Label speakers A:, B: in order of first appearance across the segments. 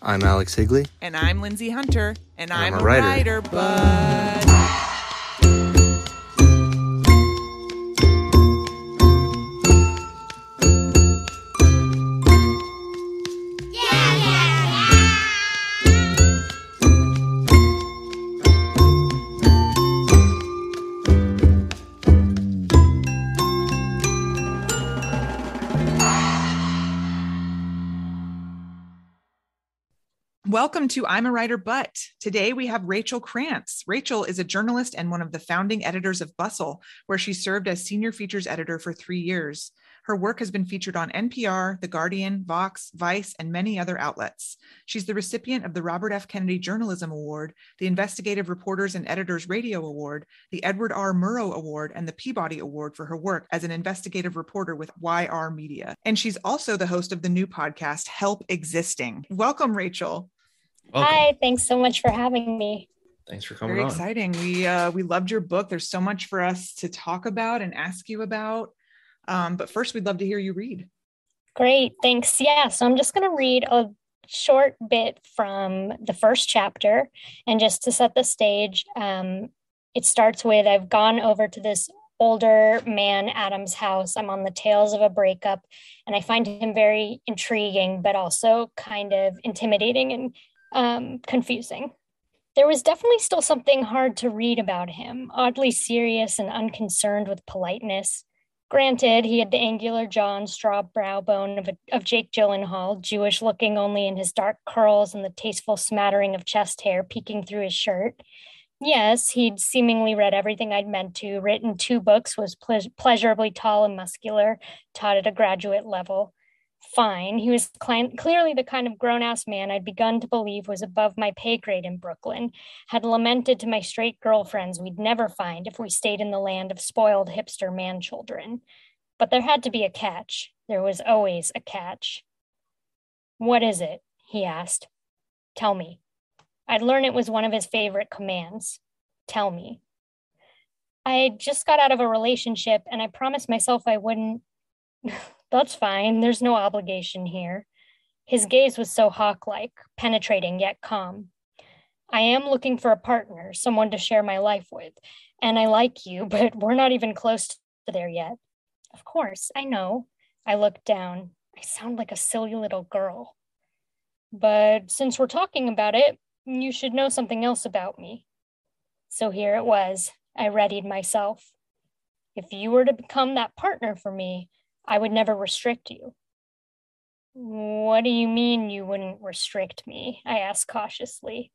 A: I'm Alex Higley.
B: And I'm Lindsay Hunter. And,
A: I'm
B: I'm,
A: a
B: a
A: writer.
B: writer, but. Welcome to I'm a Writer But. Today we have Rachel Krantz. Rachel is a journalist and one of the founding editors of Bustle, where she served as senior features editor for three years. Her work has been featured on NPR, The Guardian, Vox, Vice, and many other outlets. She's the recipient of the Robert F. Kennedy Journalism Award, the Investigative Reporters and Editors Radio Award, the Edward R. Murrow Award, and the Peabody Award for her work as an investigative reporter with YR Media. And she's also the host of the new podcast, Help Existing. Welcome, Rachel.
A: Welcome.
C: Hi, thanks so much for having me.
A: Thanks for coming
B: Very
A: on.
B: exciting. We uh, we loved your book. There's so much for us to talk about and ask you about. Um, but first, we'd love to hear you read.
C: Great, thanks. Yeah, so I'm just going to read a short bit from the first chapter. And just to set the stage, um, it starts with I've gone over to this older man, Adam's house. I'm on the tails of a breakup, and I find him very intriguing, but also kind of intimidating and um, confusing. There was definitely still something hard to read about him, oddly serious and unconcerned with politeness. Granted, he had the angular jaw and straw brow bone of, a, of Jake Gyllenhaal, Jewish looking only in his dark curls and the tasteful smattering of chest hair peeking through his shirt. Yes, he'd seemingly read everything I'd meant to, written two books, was ple- pleasurably tall and muscular, taught at a graduate level. Fine, he was cl- clearly the kind of grown ass man I'd begun to believe was above my pay grade in Brooklyn, had lamented to my straight girlfriends we'd never find if we stayed in the land of spoiled hipster man children. But there had to be a catch. There was always a catch. What is it? he asked. Tell me. I'd learned it was one of his favorite commands. Tell me. I just got out of a relationship and I promised myself I wouldn't. That's fine. There's no obligation here. His gaze was so hawk like, penetrating yet calm. I am looking for a partner, someone to share my life with. And I like you, but we're not even close to there yet. Of course, I know. I looked down. I sound like a silly little girl. But since we're talking about it, you should know something else about me. So here it was. I readied myself. If you were to become that partner for me, I would never restrict you. What do you mean you wouldn't restrict me? I asked cautiously.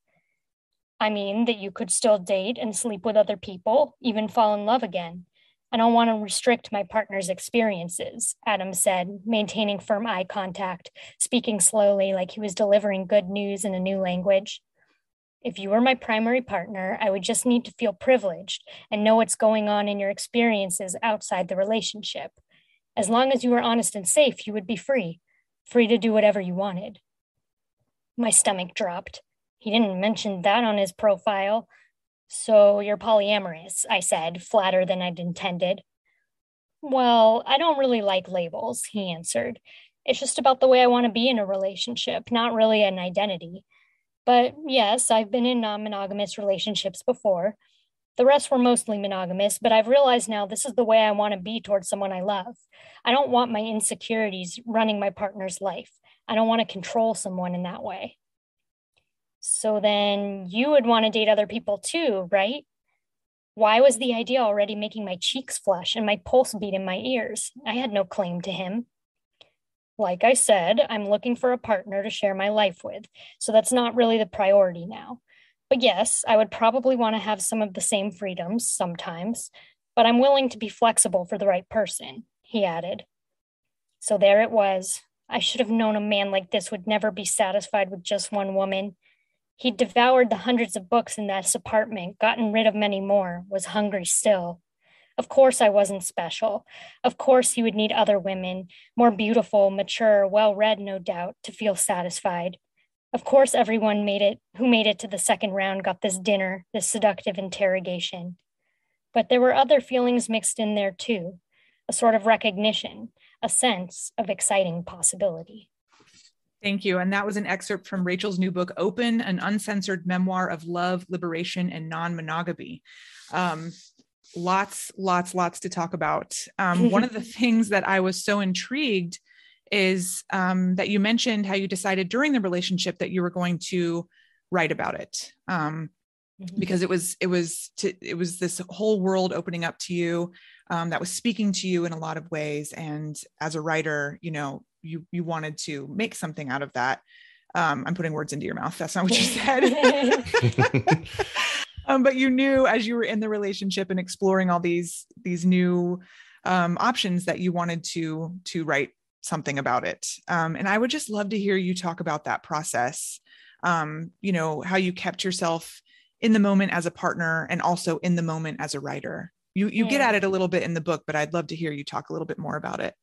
C: I mean that you could still date and sleep with other people, even fall in love again. I don't want to restrict my partner's experiences, Adam said, maintaining firm eye contact, speaking slowly like he was delivering good news in a new language. If you were my primary partner, I would just need to feel privileged and know what's going on in your experiences outside the relationship. As long as you were honest and safe, you would be free, free to do whatever you wanted. My stomach dropped. He didn't mention that on his profile. So you're polyamorous, I said, flatter than I'd intended. Well, I don't really like labels, he answered. It's just about the way I want to be in a relationship, not really an identity. But yes, I've been in non monogamous relationships before. The rest were mostly monogamous, but I've realized now this is the way I want to be towards someone I love. I don't want my insecurities running my partner's life. I don't want to control someone in that way. So then you would want to date other people too, right? Why was the idea already making my cheeks flush and my pulse beat in my ears? I had no claim to him. Like I said, I'm looking for a partner to share my life with, so that's not really the priority now. But yes, I would probably want to have some of the same freedoms sometimes, but I'm willing to be flexible for the right person, he added. So there it was. I should have known a man like this would never be satisfied with just one woman. He'd devoured the hundreds of books in that apartment, gotten rid of many more, was hungry still. Of course, I wasn't special. Of course, he would need other women, more beautiful, mature, well read, no doubt, to feel satisfied. Of course, everyone made it who made it to the second round got this dinner, this seductive interrogation. But there were other feelings mixed in there too a sort of recognition, a sense of exciting possibility.
B: Thank you. And that was an excerpt from Rachel's new book, Open, an uncensored memoir of love, liberation, and non monogamy. Um, lots, lots, lots to talk about. Um, one of the things that I was so intrigued is um, that you mentioned how you decided during the relationship that you were going to write about it. Um, mm-hmm. because it was it was to, it was this whole world opening up to you um, that was speaking to you in a lot of ways and as a writer you know you you wanted to make something out of that um, i'm putting words into your mouth that's not what you said um, but you knew as you were in the relationship and exploring all these these new um, options that you wanted to to write something about it um, and i would just love to hear you talk about that process um, you know how you kept yourself in the moment as a partner and also in the moment as a writer you you yeah. get at it a little bit in the book but i'd love to hear you talk a little bit more about it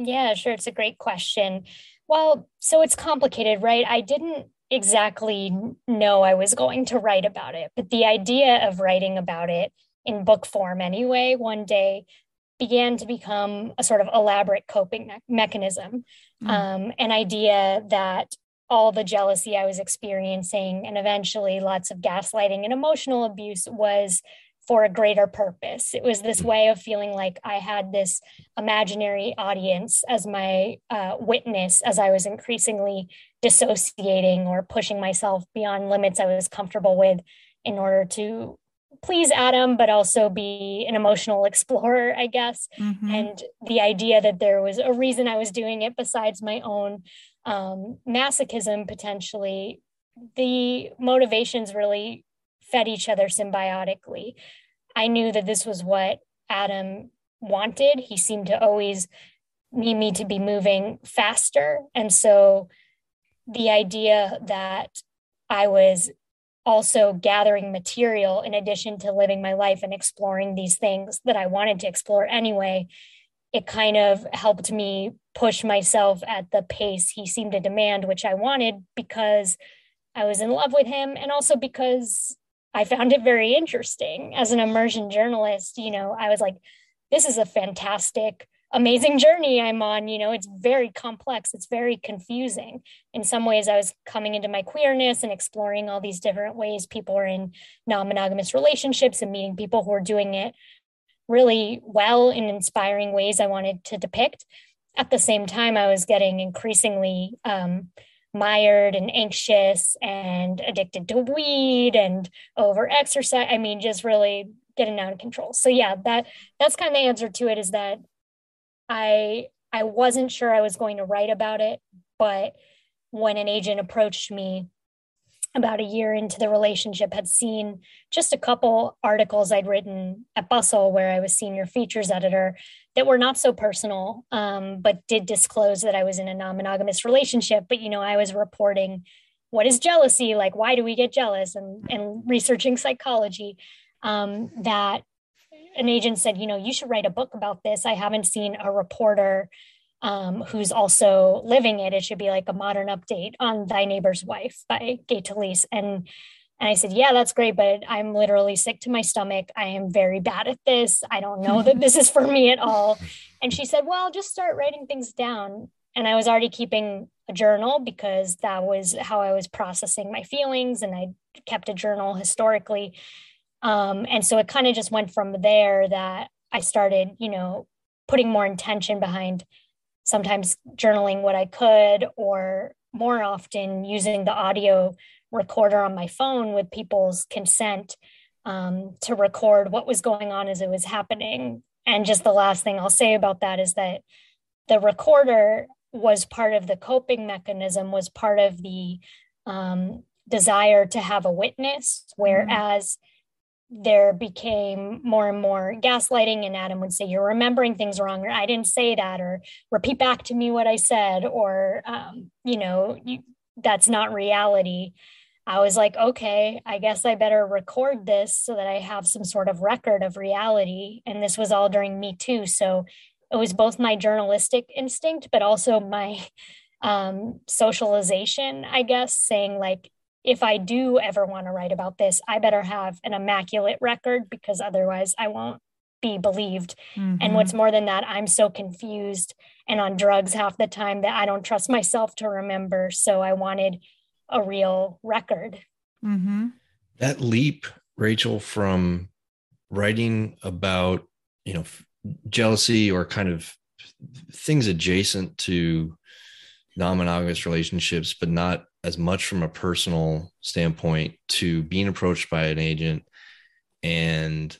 C: yeah, sure. It's a great question. Well, so it's complicated, right? I didn't exactly know I was going to write about it, but the idea of writing about it in book form anyway, one day began to become a sort of elaborate coping me- mechanism. Mm. Um, an idea that all the jealousy I was experiencing and eventually lots of gaslighting and emotional abuse was for a greater purpose. It was this way of feeling like I had this imaginary audience as my uh, witness as I was increasingly dissociating or pushing myself beyond limits I was comfortable with in order to please Adam, but also be an emotional explorer, I guess. Mm-hmm. And the idea that there was a reason I was doing it besides my own um, masochism potentially, the motivations really fed each other symbiotically. I knew that this was what Adam wanted. He seemed to always need me to be moving faster. And so the idea that I was also gathering material in addition to living my life and exploring these things that I wanted to explore anyway, it kind of helped me push myself at the pace he seemed to demand, which I wanted because I was in love with him and also because I found it very interesting as an immersion journalist. You know, I was like, this is a fantastic, amazing journey I'm on. You know, it's very complex, it's very confusing. In some ways, I was coming into my queerness and exploring all these different ways people are in non monogamous relationships and meeting people who are doing it really well in inspiring ways I wanted to depict. At the same time, I was getting increasingly um, mired and anxious and addicted to weed and over exercise. I mean, just really getting out of control. So yeah, that that's kind of the answer to it is that I I wasn't sure I was going to write about it, but when an agent approached me about a year into the relationship had seen just a couple articles I'd written at Bustle where I was senior features editor that were not so personal, um, but did disclose that I was in a non-monogamous relationship. But you know, I was reporting what is jealousy, like why do we get jealous, and and researching psychology. Um, that an agent said, you know, you should write a book about this. I haven't seen a reporter um, who's also living it. It should be like a modern update on Thy Neighbor's Wife by Gay Talese. And and I said, Yeah, that's great, but I'm literally sick to my stomach. I am very bad at this. I don't know that this is for me at all. And she said, Well, just start writing things down. And I was already keeping a journal because that was how I was processing my feelings. And I kept a journal historically. Um, and so it kind of just went from there that I started, you know, putting more intention behind sometimes journaling what I could, or more often using the audio recorder on my phone with people's consent um, to record what was going on as it was happening. And just the last thing I'll say about that is that the recorder was part of the coping mechanism, was part of the um, desire to have a witness, whereas there became more and more gaslighting and adam would say you're remembering things wrong or i didn't say that or repeat back to me what i said or um, you know you, that's not reality. I was like okay i guess i better record this so that i have some sort of record of reality and this was all during me too so it was both my journalistic instinct but also my um, socialization i guess saying like if I do ever want to write about this, I better have an immaculate record because otherwise I won't be believed. Mm-hmm. And what's more than that, I'm so confused and on drugs half the time that I don't trust myself to remember. So I wanted a real record.
D: Mm-hmm. That leap, Rachel, from writing about, you know, jealousy or kind of things adjacent to non-monogamous relationships, but not as much from a personal standpoint to being approached by an agent and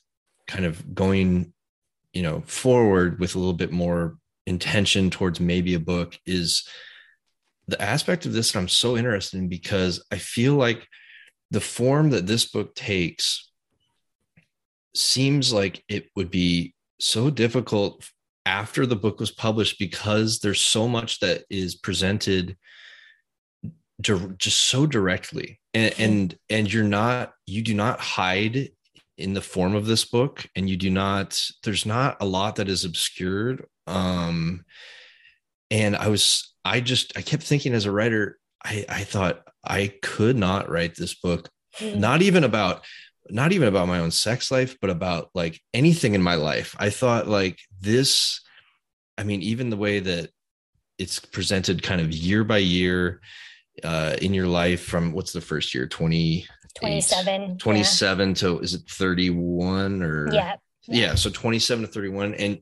D: kind of going you know forward with a little bit more intention towards maybe a book is the aspect of this that I'm so interested in because I feel like the form that this book takes seems like it would be so difficult after the book was published because there's so much that is presented just so directly and, mm-hmm. and and you're not you do not hide in the form of this book and you do not there's not a lot that is obscured um and i was i just i kept thinking as a writer i i thought i could not write this book mm-hmm. not even about not even about my own sex life but about like anything in my life i thought like this i mean even the way that it's presented kind of year by year uh, in your life from what's the first year? 20
C: 27
D: 27 yeah. to is it 31 or?
C: Yeah.
D: Yeah, yeah so 27 to 31 and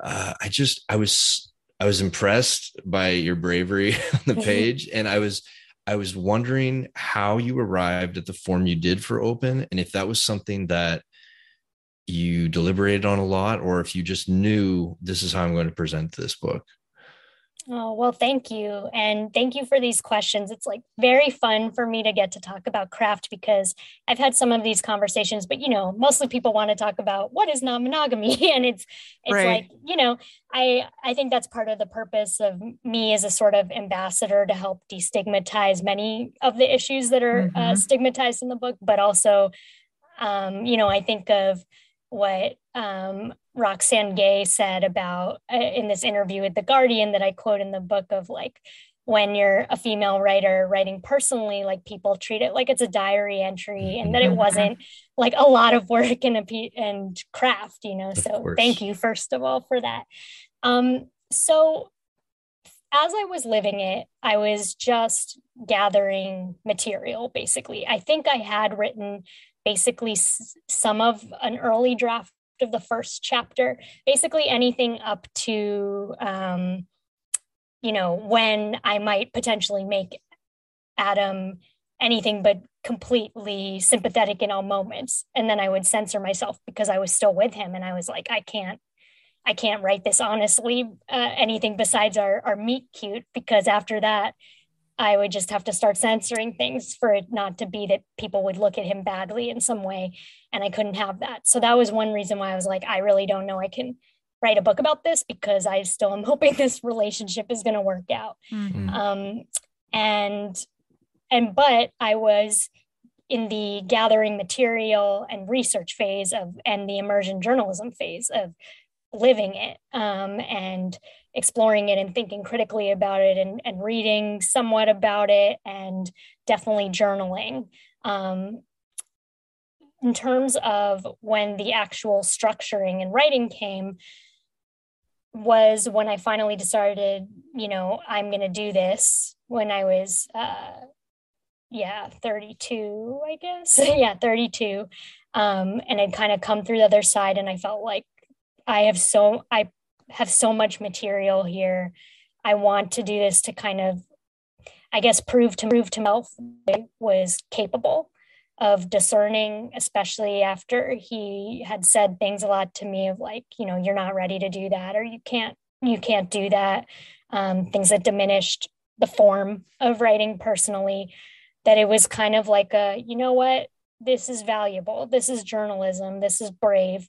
D: uh, i just i was i was impressed by your bravery on the page. And i was i was wondering how you arrived at the form you did for open and if that was something that you deliberated on a lot or if you just knew this is how i'm going to present this book
C: Oh, well, thank you. And thank you for these questions. It's like very fun for me to get to talk about craft because I've had some of these conversations, but you know, mostly people want to talk about what is non-monogamy. And it's it's right. like, you know, I I think that's part of the purpose of me as a sort of ambassador to help destigmatize many of the issues that are uh, mm-hmm. uh, stigmatized in the book, but also um, you know, I think of what um, Roxane Gay said about uh, in this interview with The Guardian that I quote in the book of like, when you're a female writer writing personally, like people treat it like it's a diary entry and that it mm-hmm. wasn't like a lot of work and a and craft, you know. so thank you first of all for that. Um, so as I was living it, I was just gathering material basically. I think I had written basically some of an early draft of the first chapter, basically anything up to, um, you know, when I might potentially make Adam anything but completely sympathetic in all moments. And then I would censor myself because I was still with him. And I was like, I can't, I can't write this honestly, uh, anything besides our, our meet cute, because after that, I would just have to start censoring things for it not to be that people would look at him badly in some way. And I couldn't have that. So that was one reason why I was like, I really don't know I can write a book about this because I still am hoping this relationship is going to work out. Mm-hmm. Um, and, and, but I was in the gathering material and research phase of, and the immersion journalism phase of living it um, and exploring it and thinking critically about it and, and reading somewhat about it and definitely journaling. Um, in terms of when the actual structuring and writing came, was when I finally decided, you know, I'm going to do this when I was, uh, yeah, 32, I guess. yeah, 32. Um, and I'd kind of come through the other side and I felt like I have so I have so much material here. I want to do this to kind of, I guess, prove to prove to I was capable of discerning, especially after he had said things a lot to me of like, you know, you're not ready to do that, or you can't, you can't do that. Um, things that diminished the form of writing personally. That it was kind of like a, you know what, this is valuable. This is journalism. This is brave.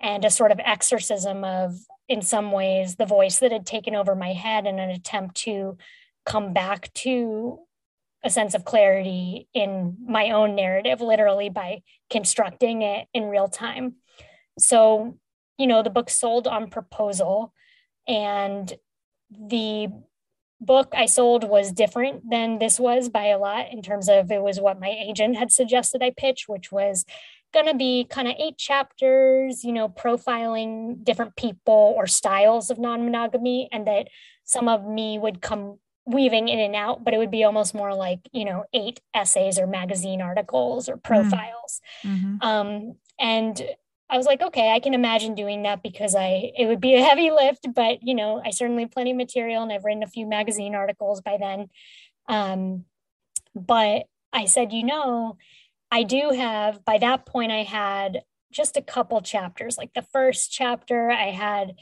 C: And a sort of exorcism of, in some ways, the voice that had taken over my head in an attempt to come back to a sense of clarity in my own narrative, literally by constructing it in real time. So, you know, the book sold on proposal, and the book I sold was different than this was by a lot in terms of it was what my agent had suggested I pitch, which was going to be kind of eight chapters, you know, profiling different people or styles of non monogamy, and that some of me would come weaving in and out, but it would be almost more like, you know, eight essays or magazine articles or mm. profiles. Mm-hmm. Um, and I was like, okay, I can imagine doing that because I it would be a heavy lift, but you know, I certainly have plenty of material and I've written a few magazine articles by then. Um, but I said, you know, I do have by that point I had just a couple chapters. Like the first chapter, I had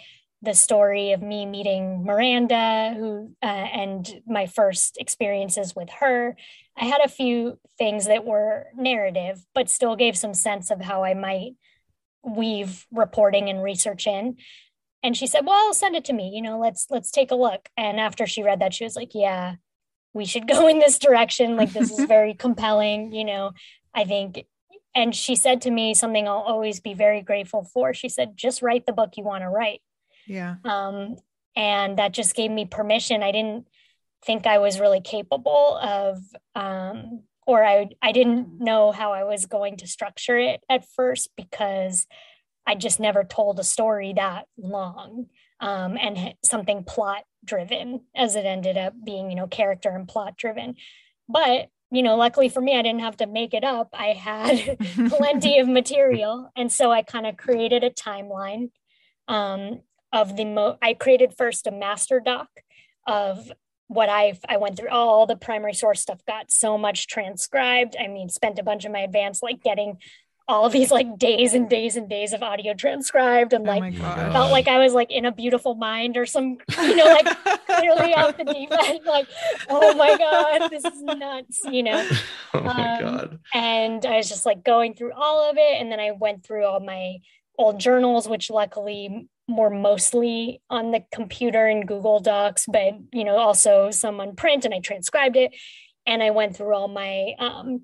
C: the story of me meeting Miranda, who uh, and my first experiences with her. I had a few things that were narrative, but still gave some sense of how I might weave reporting and research in and she said well send it to me you know let's let's take a look and after she read that she was like yeah we should go in this direction like this is very compelling you know i think and she said to me something i'll always be very grateful for. She said just write the book you want to write.
B: Yeah.
C: Um and that just gave me permission. I didn't think i was really capable of um or I I didn't know how I was going to structure it at first because I just never told a story that long um, and something plot driven as it ended up being, you know, character and plot driven. But you know, luckily for me, I didn't have to make it up. I had plenty of material, and so I kind of created a timeline um, of the mo. I created first a master doc of what I've I went through all the primary source stuff got so much transcribed. I mean, spent a bunch of my advance like getting all these like days and days and days of audio transcribed and oh like oh felt like I was like in a beautiful mind or some you know like clearly out the deep end like oh my god this is nuts you know?
D: Oh my um, god.
C: and I was just like going through all of it and then I went through all my old journals which luckily more mostly on the computer in Google Docs, but you know, also some on print, and I transcribed it, and I went through all my um,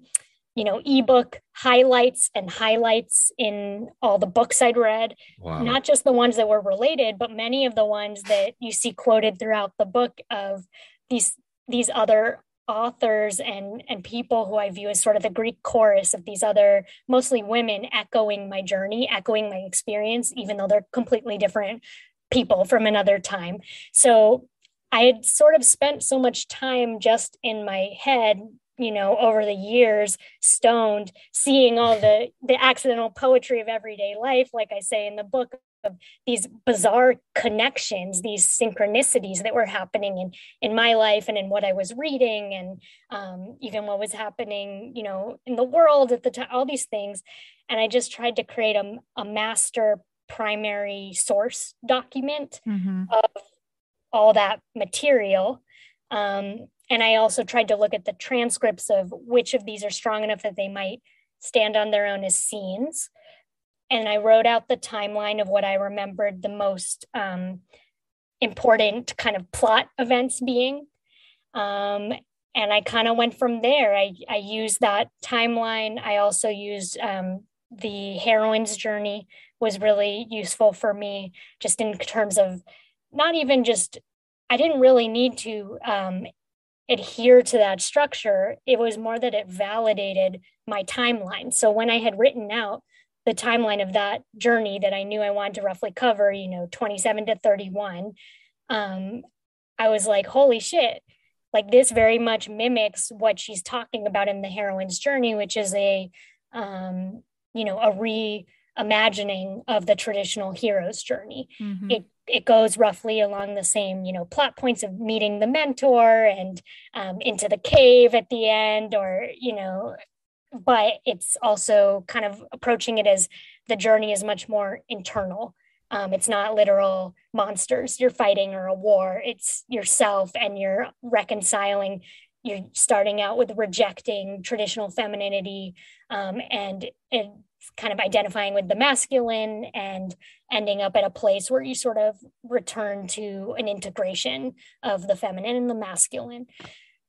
C: you know ebook highlights and highlights in all the books I'd read, wow. not just the ones that were related, but many of the ones that you see quoted throughout the book of these these other authors and and people who I view as sort of the Greek chorus of these other mostly women echoing my journey, echoing my experience, even though they're completely different people from another time. So I had sort of spent so much time just in my head you know over the years stoned seeing all the the accidental poetry of everyday life like i say in the book of these bizarre connections, these synchronicities that were happening in in my life and in what I was reading, and um, even what was happening, you know, in the world at the time. All these things, and I just tried to create a, a master primary source document mm-hmm. of all that material. Um, and I also tried to look at the transcripts of which of these are strong enough that they might stand on their own as scenes and I wrote out the timeline of what I remembered the most um, important kind of plot events being. Um, and I kind of went from there. I, I used that timeline. I also used um, the heroine's journey was really useful for me, just in terms of not even just, I didn't really need to um, adhere to that structure. It was more that it validated my timeline. So when I had written out the timeline of that journey that I knew I wanted to roughly cover, you know, 27 to 31, um, I was like, holy shit, like this very much mimics what she's talking about in the heroine's journey, which is a, um, you know, a reimagining of the traditional hero's journey. Mm-hmm. It it goes roughly along the same, you know, plot points of meeting the mentor and um, into the cave at the end, or you know, but it's also kind of approaching it as the journey is much more internal. Um, it's not literal monsters you're fighting or a war. It's yourself and you're reconciling you're starting out with rejecting traditional femininity um, and, and kind of identifying with the masculine and ending up at a place where you sort of return to an integration of the feminine and the masculine.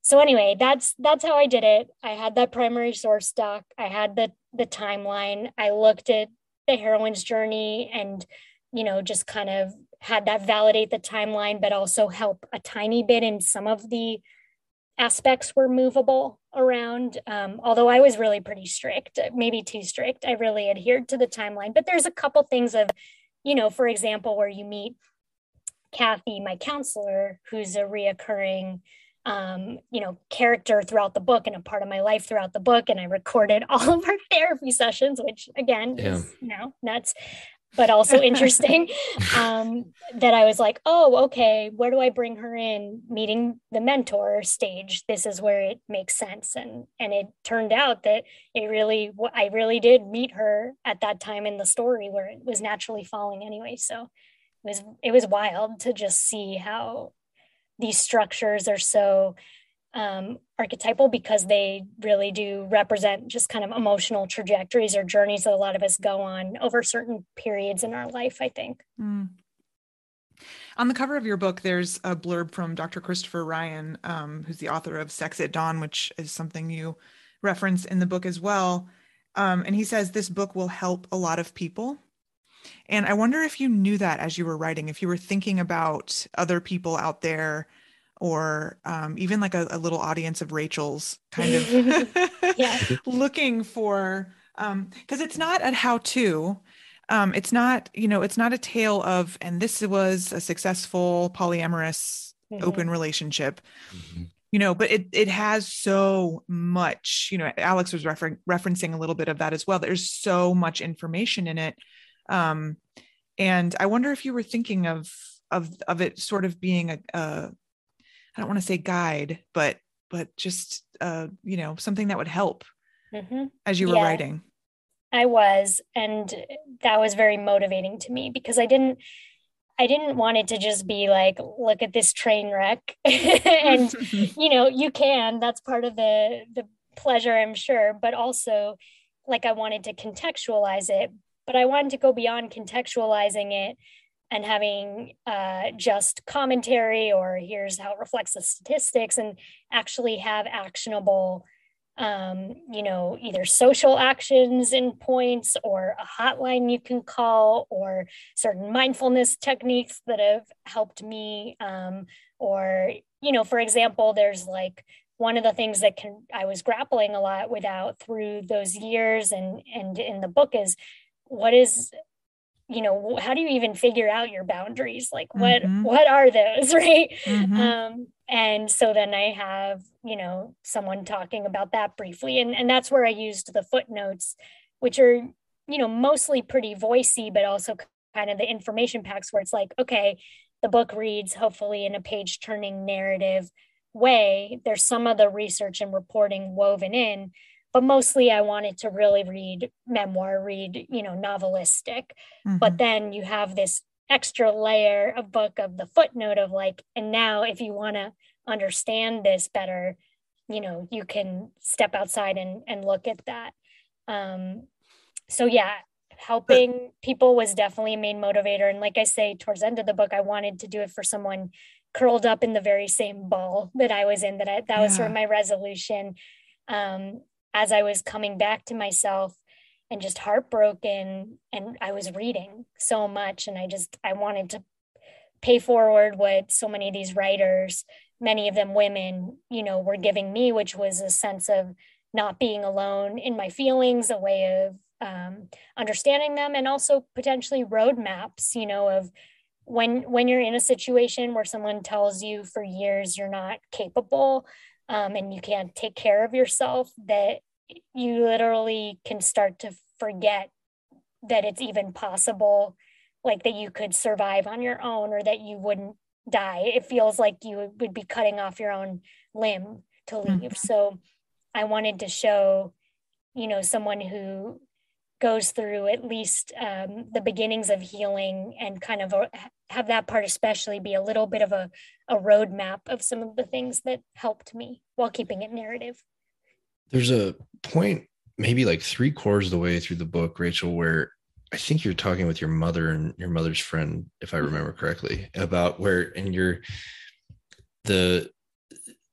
C: So anyway that's that's how i did it. I had that primary source doc. I had the the timeline. I looked at the heroine's journey and you know just kind of had that validate the timeline but also help a tiny bit in some of the aspects were movable around um, although i was really pretty strict maybe too strict i really adhered to the timeline but there's a couple things of you know for example where you meet kathy my counselor who's a reoccurring um, you know character throughout the book and a part of my life throughout the book and i recorded all of our therapy sessions which again yeah. is you know nuts but also interesting um, that I was like, oh, okay, where do I bring her in? Meeting the mentor stage. This is where it makes sense. And and it turned out that it really, I really did meet her at that time in the story where it was naturally falling anyway. So it was it was wild to just see how these structures are so um, archetypal because they really do represent just kind of emotional trajectories or journeys that a lot of us go on over certain periods in our life, I think. Mm.
B: On the cover of your book, there's a blurb from Dr. Christopher Ryan, um, who's the author of Sex at Dawn, which is something you reference in the book as well. Um, and he says this book will help a lot of people. And I wonder if you knew that as you were writing, if you were thinking about other people out there or um, even like a, a, little audience of Rachel's kind of looking for because um, it's not a how-to. Um, it's not, you know, it's not a tale of, and this was a successful polyamorous mm-hmm. open relationship. Mm-hmm. You know, but it it has so much. You know, Alex was refer- referencing a little bit of that as well. There's so much information in it, um, and I wonder if you were thinking of of of it sort of being a, a I don't want to say guide, but but just uh, you know, something that would help mm-hmm. as you were yeah, writing.
C: I was, and that was very motivating to me because I didn't I didn't want it to just be like, look at this train wreck. and you know, you can, that's part of the the pleasure, I'm sure, but also like I wanted to contextualize it, but I wanted to go beyond contextualizing it and having uh, just commentary or here's how it reflects the statistics and actually have actionable um, you know either social actions and points or a hotline you can call or certain mindfulness techniques that have helped me um, or you know for example there's like one of the things that can i was grappling a lot without through those years and and in the book is what is you know how do you even figure out your boundaries like what mm-hmm. what are those right mm-hmm. um and so then i have you know someone talking about that briefly and and that's where i used the footnotes which are you know mostly pretty voicey but also kind of the information packs where it's like okay the book reads hopefully in a page turning narrative way there's some of the research and reporting woven in but mostly I wanted to really read memoir, read, you know, novelistic. Mm-hmm. But then you have this extra layer of book of the footnote of like, and now if you want to understand this better, you know, you can step outside and, and look at that. Um, so yeah, helping people was definitely a main motivator. And like I say, towards the end of the book, I wanted to do it for someone curled up in the very same ball that I was in, that I, that yeah. was sort of my resolution. Um, as I was coming back to myself and just heartbroken and I was reading so much and I just I wanted to pay forward what so many of these writers many of them women you know were giving me which was a sense of not being alone in my feelings a way of um, understanding them and also potentially roadmaps you know of when when you're in a situation where someone tells you for years you're not capable um, and you can't take care of yourself, that you literally can start to forget that it's even possible, like that you could survive on your own or that you wouldn't die. It feels like you would be cutting off your own limb to leave. Mm-hmm. So I wanted to show, you know, someone who goes through at least um, the beginnings of healing and kind of a, have that part especially be a little bit of a, a roadmap of some of the things that helped me while keeping it narrative.
D: There's a point maybe like three quarters of the way through the book rachel where i think you're talking with your mother and your mother's friend if i remember correctly about where and you're the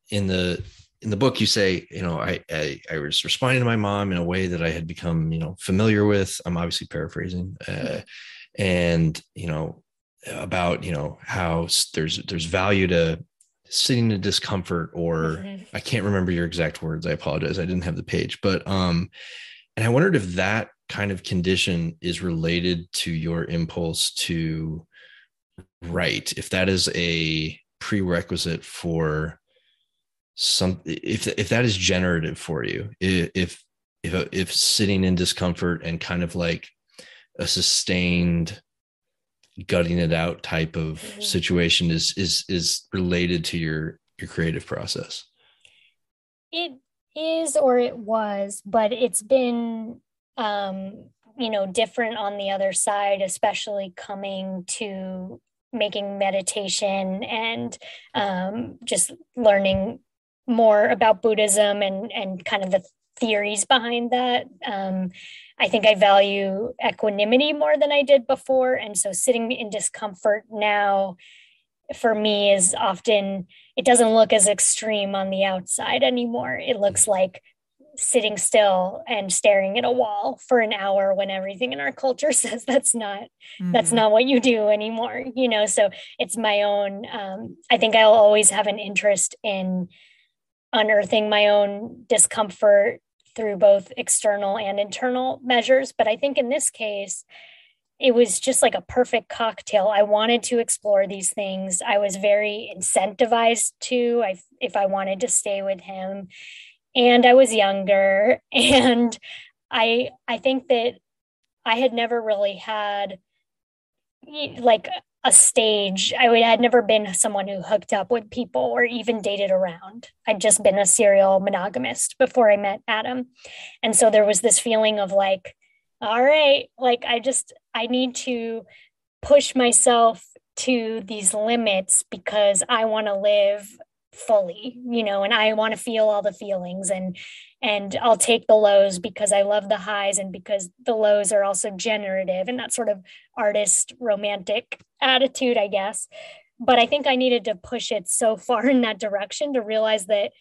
D: in the in the book you say you know I, I, I was responding to my mom in a way that i had become you know familiar with i'm obviously paraphrasing uh, and you know about you know how there's there's value to sitting in discomfort or mm-hmm. i can't remember your exact words i apologize i didn't have the page but um and i wondered if that kind of condition is related to your impulse to write if that is a prerequisite for some if if that is generative for you if if if sitting in discomfort and kind of like a sustained gutting it out type of mm-hmm. situation is is is related to your your creative process
C: it is or it was but it's been um you know different on the other side especially coming to making meditation and um, just learning more about Buddhism and and kind of the theories behind that. Um, I think I value equanimity more than I did before, and so sitting in discomfort now for me is often it doesn't look as extreme on the outside anymore. It looks like sitting still and staring at a wall for an hour when everything in our culture says that's not mm-hmm. that's not what you do anymore you know so it's my own um, i think i'll always have an interest in unearthing my own discomfort through both external and internal measures but i think in this case it was just like a perfect cocktail. I wanted to explore these things. I was very incentivized to, I, if I wanted to stay with him and I was younger and I I think that I had never really had like a stage. I had never been someone who hooked up with people or even dated around. I'd just been a serial monogamist before I met Adam. And so there was this feeling of like, all right, like I just, I need to push myself to these limits because I want to live fully you know and i want to feel all the feelings and and i'll take the lows because i love the highs and because the lows are also generative and that sort of artist romantic attitude i guess. But i think i needed to push it so far in that direction to realize that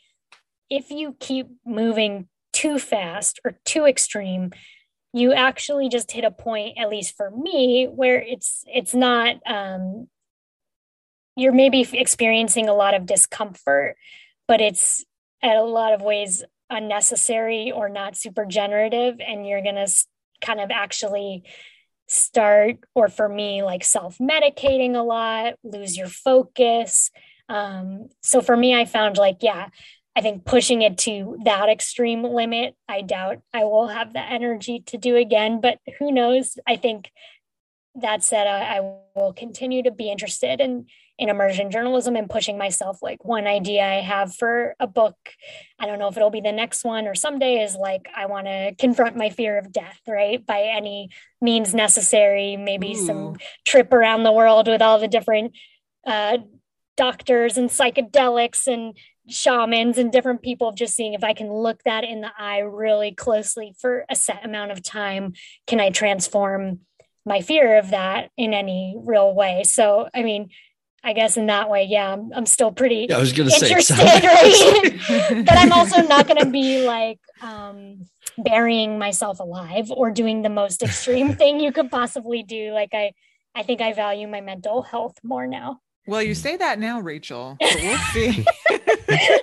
C: if you keep moving too fast or too extreme you actually just hit a point at least for me where it's it's not um you're maybe experiencing a lot of discomfort, but it's at a lot of ways unnecessary or not super generative. And you're going to kind of actually start, or for me, like self medicating a lot, lose your focus. Um, so for me, I found like, yeah, I think pushing it to that extreme limit, I doubt I will have the energy to do again. But who knows? I think that said, I, I will continue to be interested in in immersion journalism and pushing myself like one idea i have for a book i don't know if it'll be the next one or someday is like i want to confront my fear of death right by any means necessary maybe Ooh. some trip around the world with all the different uh, doctors and psychedelics and shamans and different people just seeing if i can look that in the eye really closely for a set amount of time can i transform my fear of that in any real way so i mean I guess in that way, yeah, I'm, I'm still pretty
D: yeah, I was gonna interested,
C: say, right? but I'm also not going to be like um, burying myself alive or doing the most extreme thing you could possibly do. Like I, I think I value my mental health more now.
B: Well, you say that now, Rachel. we'll see.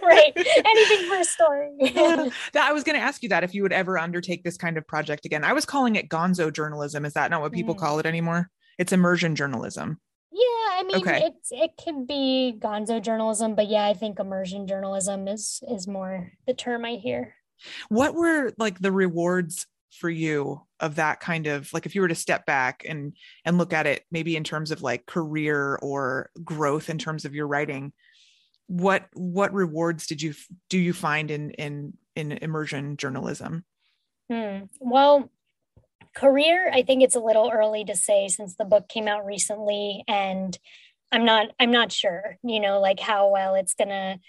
C: right. Anything for a story.
B: yeah. I was going to ask you that if you would ever undertake this kind of project again. I was calling it gonzo journalism. Is that not what people mm. call it anymore? It's immersion journalism.
C: Yeah, I mean okay. it's it can be gonzo journalism, but yeah, I think immersion journalism is is more the term I hear.
B: What were like the rewards for you of that kind of like if you were to step back and and look at it maybe in terms of like career or growth in terms of your writing what what rewards did you do you find in in in immersion journalism
C: hmm. well career, I think it's a little early to say since the book came out recently and I'm not I'm not sure, you know, like how well it's going to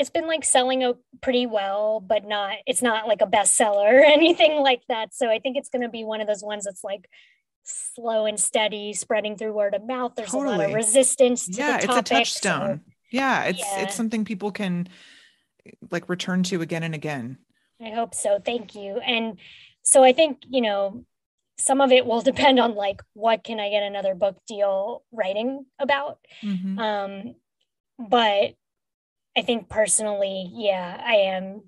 C: it's been like selling a pretty well, but not it's not like a bestseller or anything like that. So I think it's going to be one of those ones that's like slow and steady, spreading through word of mouth. There's totally. a lot of resistance to
B: yeah,
C: the
B: topic. it's a touchstone.
C: So,
B: yeah, it's yeah. it's something people can like return to again and again.
C: I hope so. Thank you. And so I think, you know, some of it will depend on like what can I get another book deal writing about. Mm-hmm. Um, but I think personally, yeah, I am.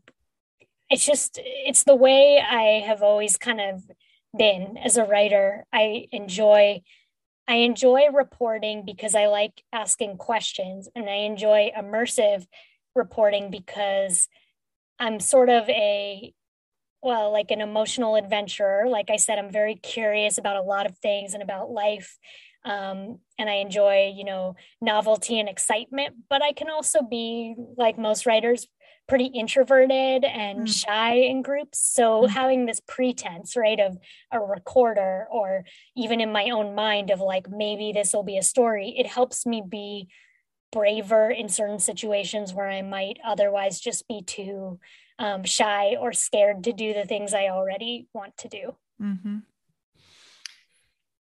C: It's just, it's the way I have always kind of been as a writer. I enjoy. I enjoy reporting because I like asking questions and I enjoy immersive reporting because I'm sort of a well, like an emotional adventurer. Like I said, I'm very curious about a lot of things and about life. Um, and I enjoy, you know, novelty and excitement, but I can also be like most writers, pretty introverted and mm. shy in groups. So mm. having this pretense, right, of a recorder or even in my own mind of like, maybe this will be a story, it helps me be braver in certain situations where I might otherwise just be too um, shy or scared to do the things I already want to do.
B: Mm-hmm.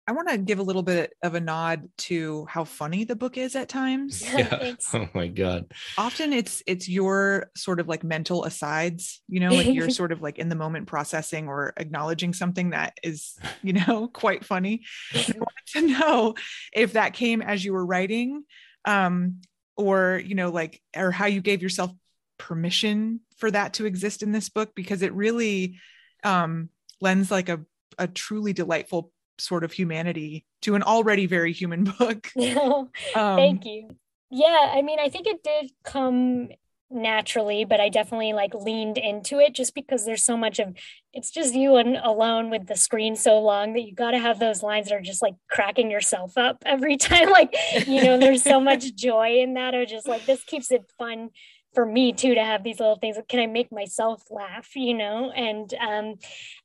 B: I want to give a little bit of a nod to how funny the book is at times.
D: Yeah. oh my god.
B: Often it's it's your sort of like mental asides, you know, like you're sort of like in the moment processing or acknowledging something that is, you know, quite funny. I wanted to know if that came as you were writing um or, you know, like or how you gave yourself permission for that to exist in this book because it really um, lends like a, a truly delightful sort of humanity to an already very human book.
C: um, Thank you. Yeah, I mean, I think it did come naturally, but I definitely like leaned into it just because there's so much of it's just you and alone with the screen so long that you got to have those lines that are just like cracking yourself up every time. Like, you know, there's so much joy in that, or just like this keeps it fun for me too to have these little things can i make myself laugh you know? And um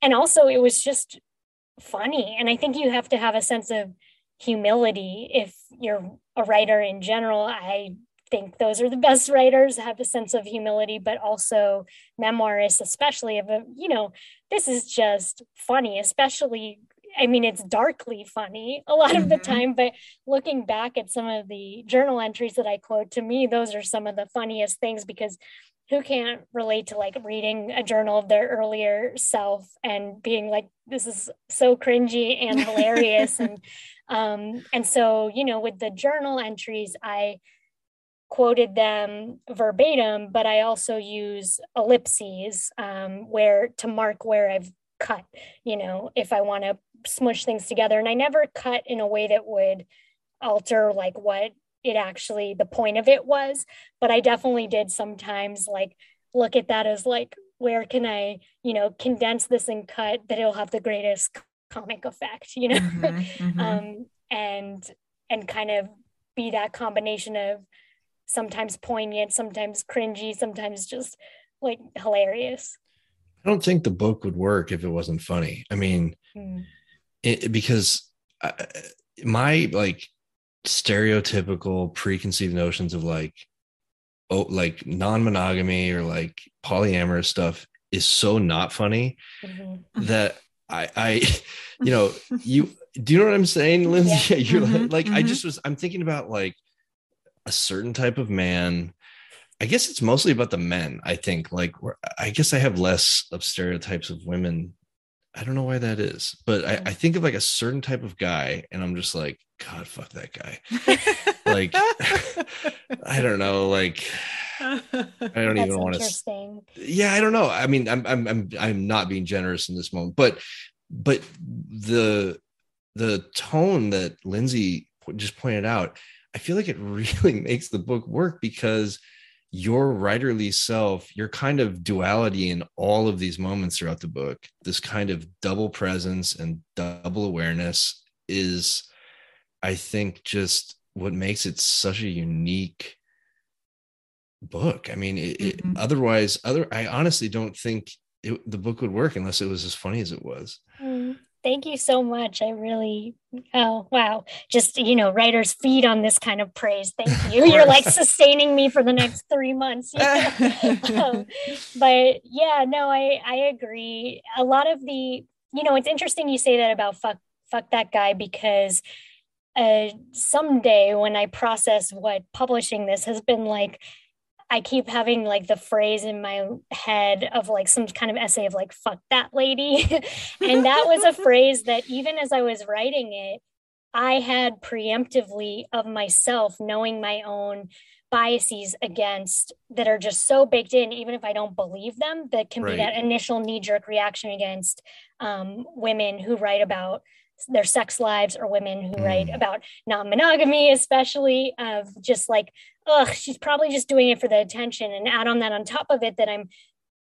C: and also it was just funny. And i think you have to have a sense of humility if you're a writer in general. I think those are the best writers have a sense of humility but also memoirists especially of a you know this is just funny especially I mean, it's darkly funny a lot of the mm-hmm. time, but looking back at some of the journal entries that I quote, to me, those are some of the funniest things because who can't relate to like reading a journal of their earlier self and being like, this is so cringy and hilarious. and, um, and so, you know, with the journal entries, I, quoted them verbatim, but I also use ellipses um, where to mark where I've cut, you know, if I want to smush things together. And I never cut in a way that would alter like what it actually the point of it was. But I definitely did sometimes like look at that as like, where can I, you know, condense this and cut that it'll have the greatest comic effect, you know? Mm-hmm, mm-hmm. um, and and kind of be that combination of sometimes poignant, sometimes cringy, sometimes just like hilarious.
D: I don't think the book would work if it wasn't funny. I mean, mm it, because I, my like stereotypical preconceived notions of like oh like non-monogamy or like polyamorous stuff is so not funny mm-hmm. that I I you know you do you know what I'm saying, Lindsay? Yeah. You're mm-hmm, like, like mm-hmm. I just was I'm thinking about like a certain type of man. I guess it's mostly about the men. I think like I guess I have less of stereotypes of women I don't know why that is, but I, I, think of like a certain type of guy, and I'm just like, God, fuck that guy. like, I don't know, like, I don't even want to. Yeah, I don't know. I mean, I'm, I'm, I'm, I'm not being generous in this moment, but, but the, the tone that Lindsay just pointed out, I feel like it really makes the book work because your writerly self, your kind of duality in all of these moments throughout the book, this kind of double presence and double awareness is, I think, just what makes it such a unique book. I mean, it, mm-hmm. it, otherwise, other I honestly don't think it, the book would work unless it was as funny as it was.
C: Mm. Thank you so much. I really, oh, wow. Just, you know, writers feed on this kind of praise. Thank you. You're like sustaining me for the next three months. um, but yeah, no, I, I agree. A lot of the, you know, it's interesting you say that about fuck, fuck that guy because uh, someday when I process what publishing this has been like, I keep having like the phrase in my head of like some kind of essay of like, fuck that lady. and that was a phrase that even as I was writing it, I had preemptively of myself knowing my own biases against that are just so baked in, even if I don't believe them, that can right. be that initial knee jerk reaction against um, women who write about their sex lives or women who mm. write about non-monogamy especially of just like ugh she's probably just doing it for the attention and add on that on top of it that i'm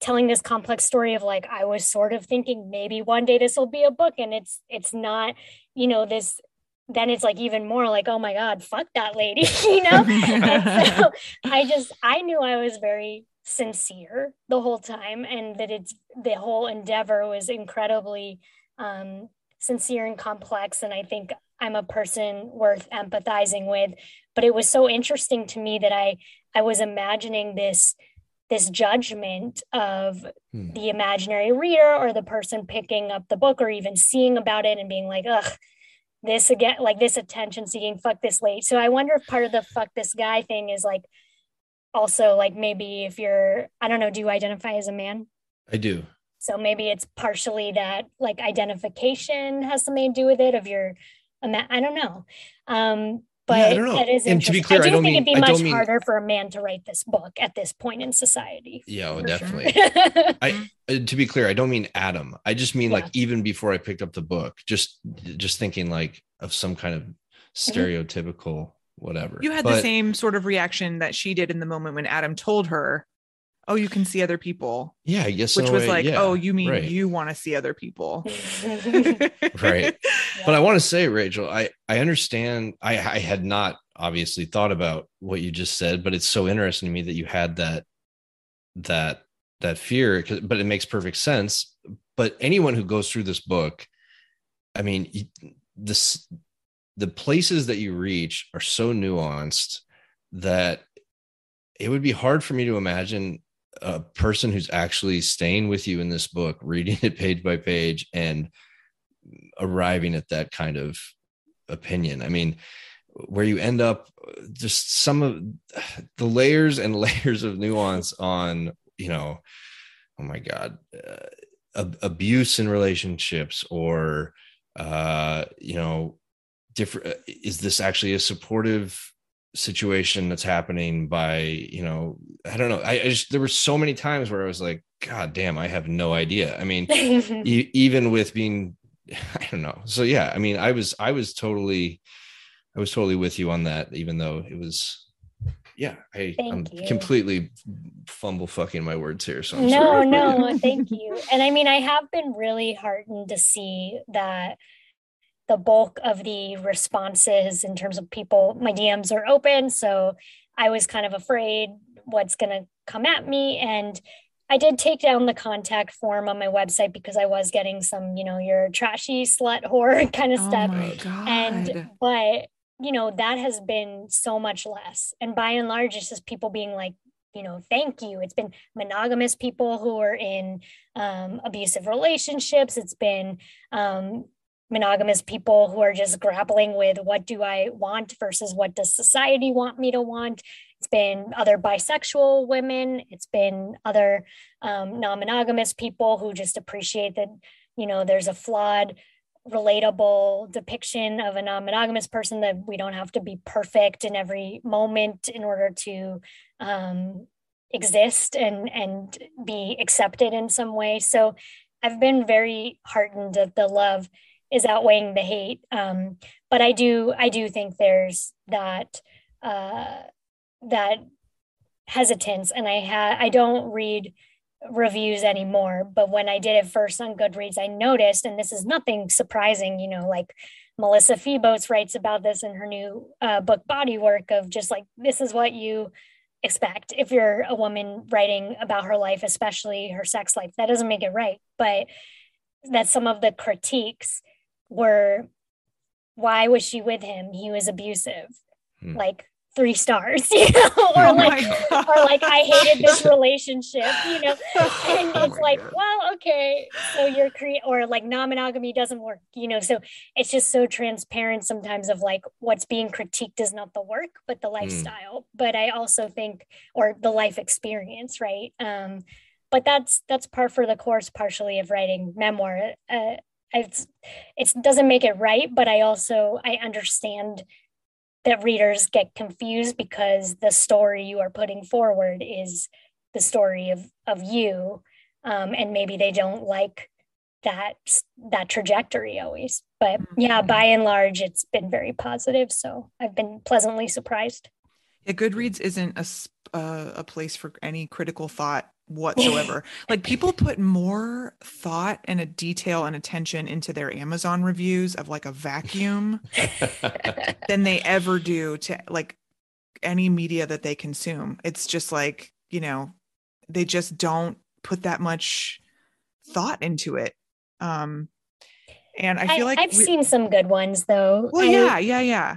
C: telling this complex story of like i was sort of thinking maybe one day this will be a book and it's it's not you know this then it's like even more like oh my god fuck that lady you know so i just i knew i was very sincere the whole time and that it's the whole endeavor was incredibly um sincere and complex. And I think I'm a person worth empathizing with. But it was so interesting to me that I I was imagining this this judgment of hmm. the imaginary reader or the person picking up the book or even seeing about it and being like, ugh, this again, like this attention seeking, fuck this late. So I wonder if part of the fuck this guy thing is like also like maybe if you're, I don't know, do you identify as a man?
D: I do.
C: So maybe it's partially that like identification has something to do with it of your, I don't know. Um, but yeah, I don't know. It is and to be clear, I, do I don't think mean, it'd be much mean, harder for a man to write this book at this point in society.
D: Yeah, well, definitely. Sure. I uh, to be clear, I don't mean Adam. I just mean yeah. like even before I picked up the book, just just thinking like of some kind of mm-hmm. stereotypical mm-hmm. whatever.
B: You had but, the same sort of reaction that she did in the moment when Adam told her oh you can see other people.
D: Yeah yes
B: which was way, like yeah, oh you mean right. you want to see other people.
D: Right. But i want to say rachel i i understand i i had not obviously thought about what you just said but it's so interesting to me that you had that that that fear but it makes perfect sense. But anyone who goes through this book i mean this the places that you reach are so nuanced that it would be hard for me to imagine a person who's actually staying with you in this book, reading it page by page, and arriving at that kind of opinion. I mean, where you end up, just some of the layers and layers of nuance on, you know, oh my God, uh, abuse in relationships or, uh, you know, different. Uh, is this actually a supportive situation that's happening by you know i don't know I, I, just there were so many times where i was like god damn i have no idea i mean e- even with being i don't know so yeah i mean i was i was totally i was totally with you on that even though it was yeah i thank i'm you. completely fumble fucking my words here so I'm
C: no sorry. no thank you and i mean i have been really heartened to see that the bulk of the responses in terms of people, my DMs are open. So I was kind of afraid what's going to come at me. And I did take down the contact form on my website because I was getting some, you know, your trashy slut whore kind of oh stuff. And, but, you know, that has been so much less. And by and large, it's just people being like, you know, thank you. It's been monogamous people who are in um, abusive relationships. It's been um, monogamous people who are just grappling with what do I want versus what does society want me to want. It's been other bisexual women. It's been other um, non monogamous people who just appreciate that, you know, there's a flawed, relatable depiction of a non monogamous person that we don't have to be perfect in every moment in order to um, exist and, and be accepted in some way. So I've been very heartened at the love is outweighing the hate. Um, but I do I do think there's that uh, that hesitance, and I had I don't read reviews anymore. But when I did it first on Goodreads, I noticed, and this is nothing surprising, you know, like Melissa Febos writes about this in her new uh, book Body Work of just like this is what you expect if you're a woman writing about her life, especially her sex life. That doesn't make it right, but that some of the critiques were why was she with him? He was abusive. Hmm. Like three stars, you know, or oh like or like I hated this relationship, you know. And oh it's like, God. well, okay, so you're create or like non-monogamy doesn't work, you know. So it's just so transparent sometimes of like what's being critiqued is not the work, but the hmm. lifestyle. Mm. But I also think or the life experience, right? Um, but that's that's part for the course partially of writing memoir. Uh, it's it doesn't make it right, but I also I understand that readers get confused because the story you are putting forward is the story of of you. Um, and maybe they don't like that that trajectory always. But yeah mm-hmm. by and large it's been very positive. So i've been pleasantly surprised.
B: Yeah goodreads isn't a, uh, a place for any critical thought whatsoever. like people put more thought and a detail and attention into their Amazon reviews of like a vacuum than they ever do to like any media that they consume. It's just like, you know, they just don't put that much thought into it. Um and I feel I, like
C: I've we, seen some good ones though.
B: Well, yeah, yeah, yeah.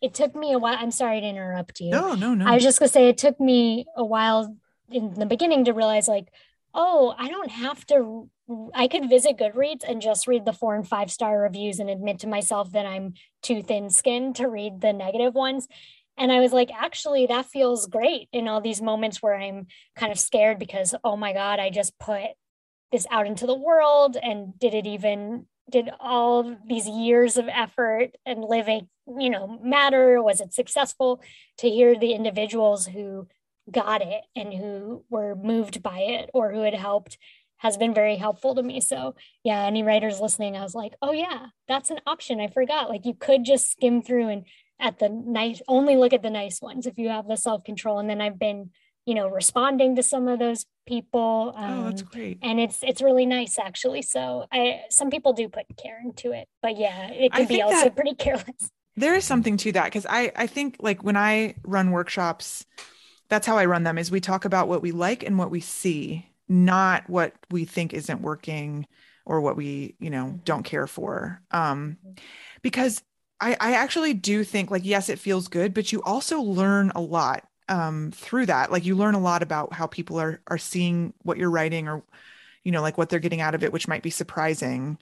C: It took me a while. I'm sorry to interrupt you.
B: No, no, no.
C: I was just gonna say it took me a while in the beginning to realize like oh i don't have to i could visit goodreads and just read the four and five star reviews and admit to myself that i'm too thin skinned to read the negative ones. And i was like actually that feels great in all these moments where i'm kind of scared because oh my god i just put this out into the world and did it even did all these years of effort and living you know matter? Was it successful? To hear the individuals who got it and who were moved by it or who had helped has been very helpful to me. So, yeah, any writers listening, I was like, oh, yeah, that's an option. I forgot. Like, you could just skim through and at the nice, only look at the nice ones if you have the self control. And then I've been, you know, responding to some of those people.
B: Um, oh, that's um, great.
C: And it's it's really nice actually. So I some people do put care into it, but yeah, it could be also pretty careless.
B: There is something to that because I I think like when I run workshops that's how I run them is we talk about what we like and what we see, not what we think isn't working or what we, you know, don't care for. Um, because I, I actually do think like, yes, it feels good, but you also learn a lot um, through that. Like you learn a lot about how people are, are seeing what you're writing or, you know, like what they're getting out of it, which might be surprising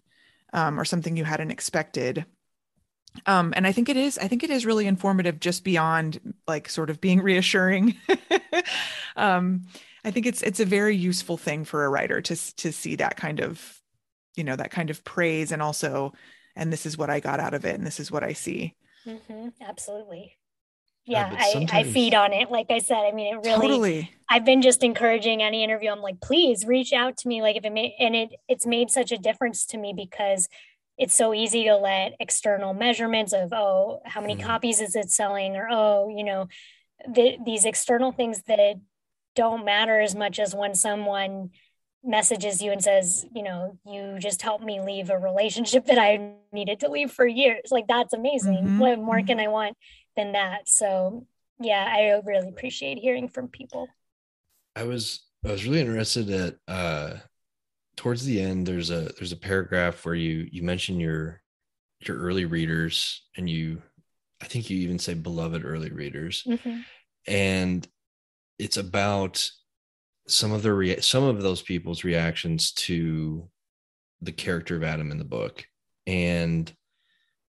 B: um, or something you hadn't expected um, and I think it is, I think it is really informative just beyond like sort of being reassuring. um, I think it's, it's a very useful thing for a writer to, to see that kind of, you know, that kind of praise and also, and this is what I got out of it. And this is what I see.
C: Mm-hmm, absolutely. Yeah, I, sometimes... I feed on it. Like I said, I mean, it really, totally. I've been just encouraging any interview. I'm like, please reach out to me. Like if it made, and it, it's made such a difference to me because it's so easy to let external measurements of oh how many mm. copies is it selling or oh you know the, these external things that don't matter as much as when someone messages you and says you know you just helped me leave a relationship that i needed to leave for years like that's amazing mm-hmm. what more mm-hmm. can i want than that so yeah i really appreciate hearing from people
D: i was i was really interested at uh towards the end there's a there's a paragraph where you you mention your your early readers and you i think you even say beloved early readers. Mm-hmm. and it's about some of the rea- some of those people's reactions to the character of adam in the book and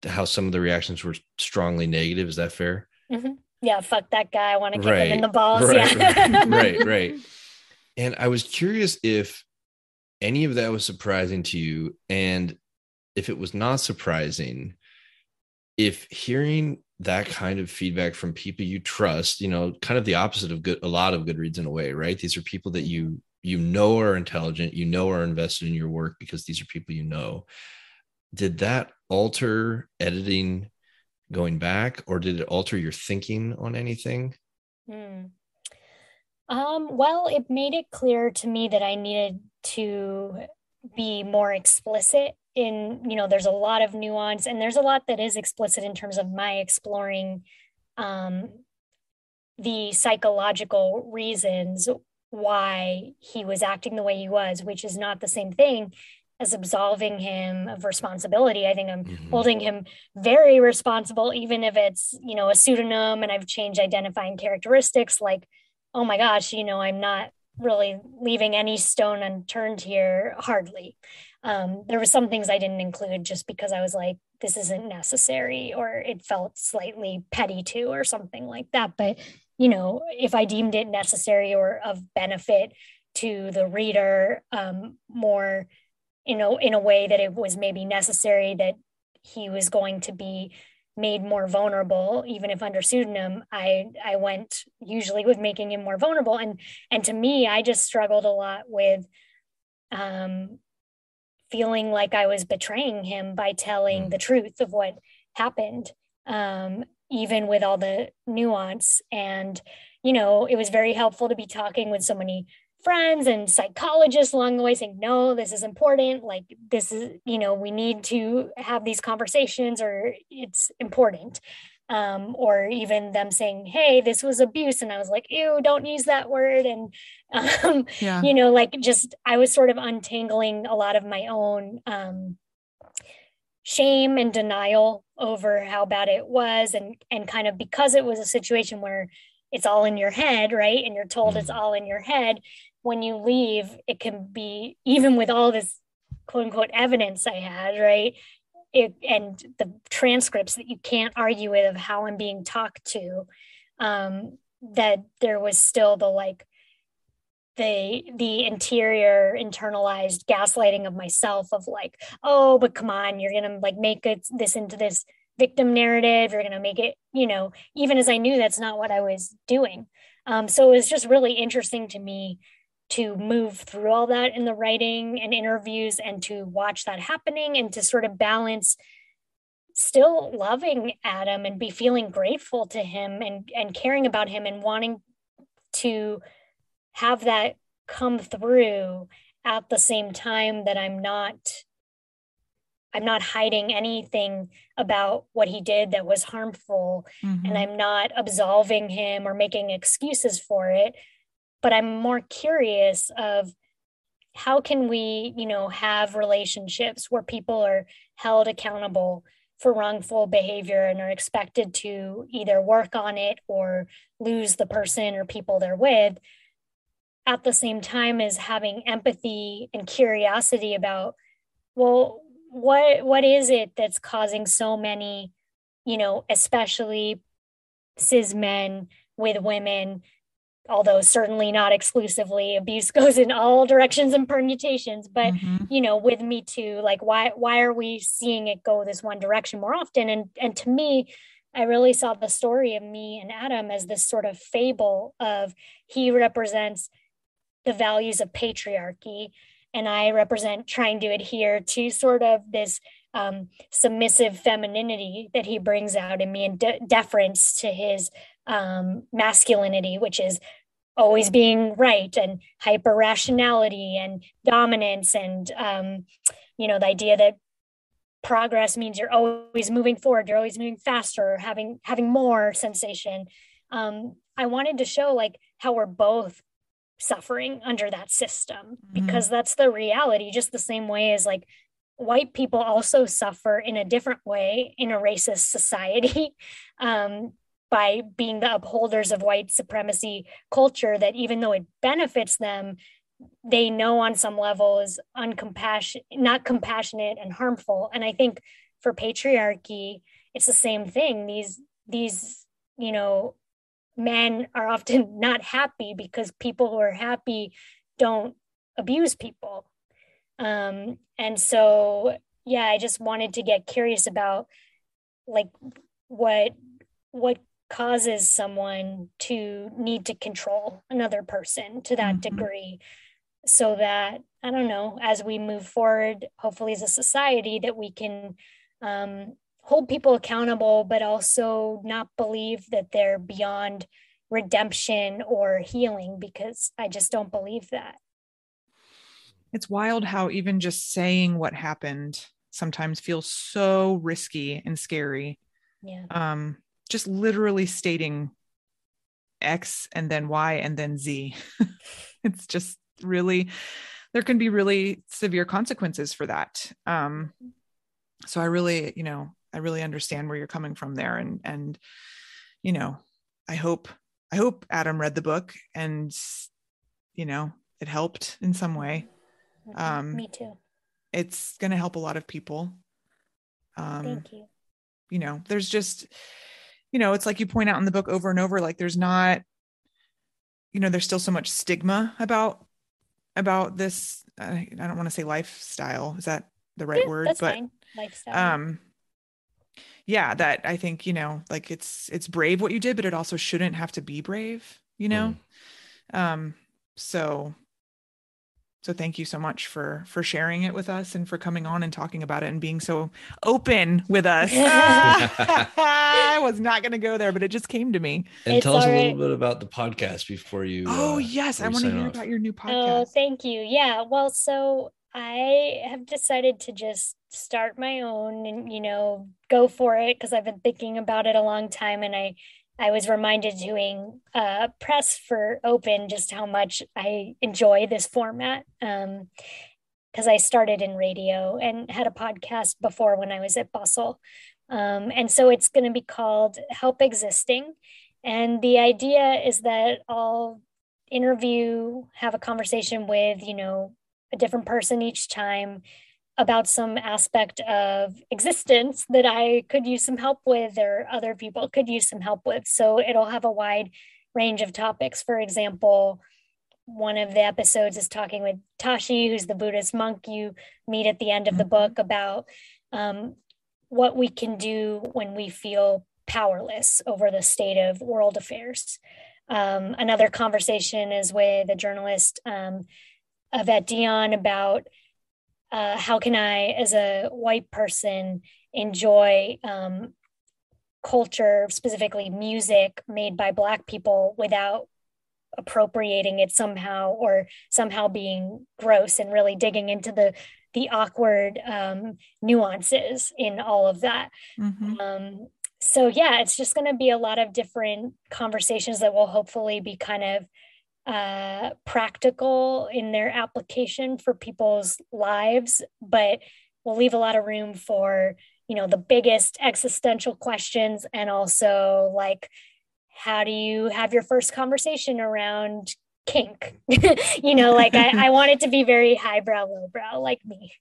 D: how some of the reactions were strongly negative. Is that fair?
C: Mm-hmm. yeah fuck that guy. I want to kick right. him in the balls.
D: Right,
C: yeah.
D: Right right. And i was curious if any of that was surprising to you? And if it was not surprising if hearing that kind of feedback from people you trust you know kind of the opposite of good a lot of Goodreads in a way right? These are people that you you know are intelligent you know are invested in your work because these are people you know. Did that alter editing going back or did it alter your thinking on anything? Hmm.
C: um, well it made it clear to me that i needed to be more explicit in you know there's a lot of nuance and there's a lot that is explicit in terms of my exploring um, the psychological reasons why he was acting the way he was which is not the same thing as absolving him of responsibility. I think I'm
D: Mhm.
C: holding him very responsible, even if it's, you know, a pseudonym and I've changed identifying characteristics. Like, oh my gosh, you know, I'm not really leaving any stone unturned here, hardly. Um, there were some things I didn't include just because I was like, this isn't necessary, or it felt slightly petty too, or something like that. But, you know, if I deemed it necessary or of benefit to the reader um, more you know, in a way that it was maybe necessary that he was going to be made more vulnerable even if under pseudonym i i went usually with making him more vulnerable and and to me i just struggled a lot with um feeling like i was betraying him by telling
D: Mm.
C: the truth of what happened um even with all the nuance and you know it was very helpful to be talking with so many friends and psychologists along the way saying no this is important. Like this is you know we need to have these conversations or it's important. Um, or even them saying hey this was abuse. And i was like ew don't use that word. And um,
B: Yeah.
C: you know like just i was sort of untangling a lot of my own um, shame and denial over how bad it was. And and kind of because it was a situation where it's all in your head right? And you're told it's
D: Mhm.
C: all in your head. When you leave it can be even with all this quote unquote evidence i had right? It and the transcripts that you can't argue with of how i'm being talked to um that there was still the like the the interior internalized gaslighting of myself of like oh but come on you're gonna like make it this into this victim narrative you're gonna make it you know even as i knew that's not what i was doing. Um, so it was just really interesting to me to move through all that in the writing and interviews and to watch that happening and to sort of balance still loving adam and be feeling grateful to him and and caring about him and wanting to have that come through at the same time that I'm not I'm not hiding anything about what he did that was harmful
B: Mhm.
C: and I'm not absolving him or making excuses for it but I'm more curious of how can we you know have relationships where people are held accountable for wrongful behavior and are expected to either work on it or lose the person or people they're with at the same time as having empathy and curiosity about well what what is it that's causing so many you know especially cis men with women although certainly not exclusively abuse goes in all directions and permutations but
B: Mhm.
C: you know with me too like why why are we seeing it go this one direction more often and and to me i really saw the story of me and adam as this sort of fable of he represents the values of patriarchy and i represent trying to adhere to sort of this um, submissive femininity that he brings out in me and de- deference to his um, masculinity which is always being right and hyper rationality and dominance and um, you know the idea that progress means you're always moving forward you're always moving faster having having more sensation. Um, i wanted to show like how we're both suffering under that system
B: Mhm.
C: because that's the reality just the same way as like white people also suffer in a different way in a racist society um, by being the upholders of white supremacy culture that even though it benefits them they know on some level is uncompassionate not compassionate and harmful and i think for patriarchy it's the same thing these these you know men are often not happy because people who are happy don't abuse people um and so yeah i just wanted to get curious about like what what causes someone to need to control another person to that
B: Mhm.
C: degree so that i don't know as we move forward hopefully as a society that we can um, hold people accountable but also not believe that they're beyond redemption or healing because i just don't believe that
B: It's wild how even just saying what happened sometimes feels so risky and scary.
C: yeah
B: Um, just literally stating X and then Y and then Z. it's just really there can be really severe consequences for that. Um, so I really, you know, I really understand where you're coming from there. And, and, you know, I hope, I hope Adam read the book and, you know, it helped in some way.
C: Mhm.
B: Um,
C: Me too.
B: It's going to help a lot of people. Um,
C: Thank you.
B: you know there's just you know it's like you point out in the book over and over like there's not you know there's still so much stigma about about this i, I don't want to say lifestyle is that the right
C: Yeah,
B: word
C: That's
B: but
C: fine. Lifestyle.
B: um yeah that i think you know like it's it's brave what you did but it also shouldn't have to be brave you know um so so thank you so much for for sharing it with us and for coming on and talking about it and being so open with us i was not going to go there but it just came to me
D: And
C: It's
D: tell us a little
C: right.
D: bit about the podcast before you.
B: oh
D: uh,
B: yes i want to hear
D: off.
B: about your new podcast.
C: Oh,
B: podcast
C: thank you. Yeah. Well, so I have decided to just start my own and, you know, go for it because I've been thinking about it a long time. And I, I was reminded doing uh, press for Open just how much I enjoy this format. Um, because I started in radio and had a podcast before when I was at Bustle. Um, and so it's going to be called Help Existing. And the idea is that I'll interview, have a conversation with, you know, a different person each time about some aspect of existence that I could use some help with or other people could use some help with. So it'll have a wide range of topics. For example, one of the episodes is talking with Tashi, who's the Buddhist monk you meet at the end of the
B: Mhm.
C: book, about um, what we can do when we feel powerless over the state of world affairs. Um, another conversation is with a journalist, um, Yvette Dion, about uh, how can I, as a white person, enjoy um, culture, specifically music made by Black people, without appropriating it somehow or somehow being gross and really digging into the the awkward um, nuances in all of that.
B: Mhm.
C: Um, so yeah, it's just going to be a lot of different conversations that will hopefully be kind of uh, practical in their application for people's lives, but we'll leave a lot of room for you know the biggest existential questions and also like how do you have your first conversation around kink? You know like I, I want it to be very highbrow lowbrow like me.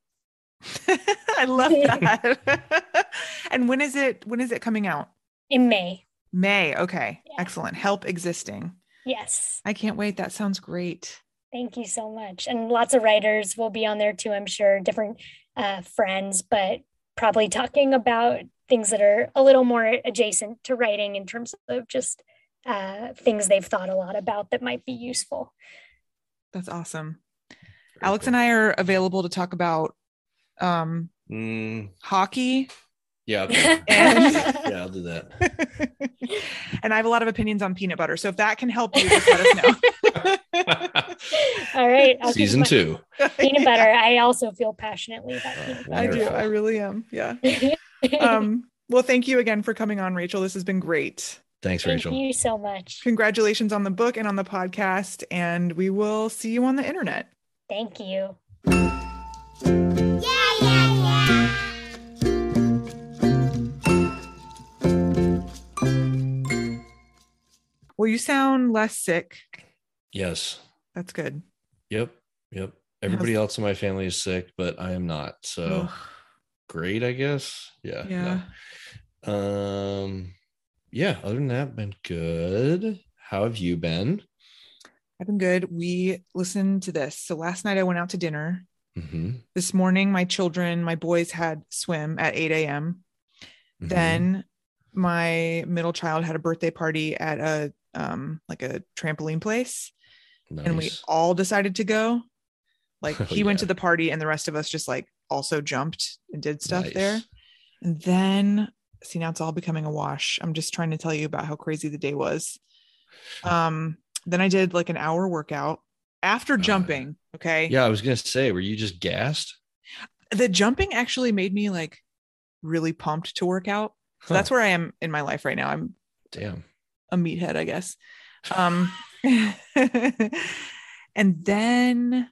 B: I love that. And when is it when is it coming out?
C: In may.
B: May okay.
C: Yeah.
B: excellent. Help existing
C: yes
B: i can't wait that sounds great
C: Thank you so much. And lots of writers will be on there too, I'm sure, different uh, friends, but probably talking about things that are a little more adjacent to writing in terms of just uh, things they've thought a lot about that might be useful.
B: that's awesome
D: Very
B: alex
D: cool.
B: and i are available to talk about um
D: Mm,
B: hockey
D: yeah. Okay.
B: And-
D: yeah, I'll do that.
B: and I have a lot of opinions on peanut butter. So if that can help you, just let us know.
C: All right. I'll
D: Season two.
C: Peanut butter. I also feel passionately about peanut butter.
B: I do. I really am. Yeah. Um, well, thank you again for coming on, Rachel. This has been great.
D: Thanks,
C: Thank
D: Rachel.
C: Thank you so much.
B: Congratulations on the book and on the podcast. And we will see you on the internet.
C: Thank you.
B: Well, you sound less sick.
D: Yes.
B: That's good.
D: Yep. Yep. Everybody else in my family is sick, but I am not. So
B: Ugh.
D: great, I guess. Yeah.
B: Yeah.
D: no. Um. Yeah. Other than that, been good. How have you been?
B: I've been good. We listened to this. So last night I went out to dinner.
D: Mm-hmm.
B: This morning, my children, my boys had swim at 8 a.m.
D: Mm-hmm.
B: Then my middle child had a birthday party at a um like a trampoline place. and we all decided to go. Like
D: Oh,
B: he went to the party and the rest of us just like also jumped and did stuff
D: Nice.
B: there. And then see now it's all becoming a wash. I'm just trying to tell you about how crazy the day was. Um then I did like an hour workout after
D: Uh,
B: jumping, okay?
D: Yeah, I was gonna say, were you just gassed?
B: The jumping actually made me like really pumped to work out. So that's where I am in my life right now. I'm
D: damn.
B: A meathead, I guess. Um, and then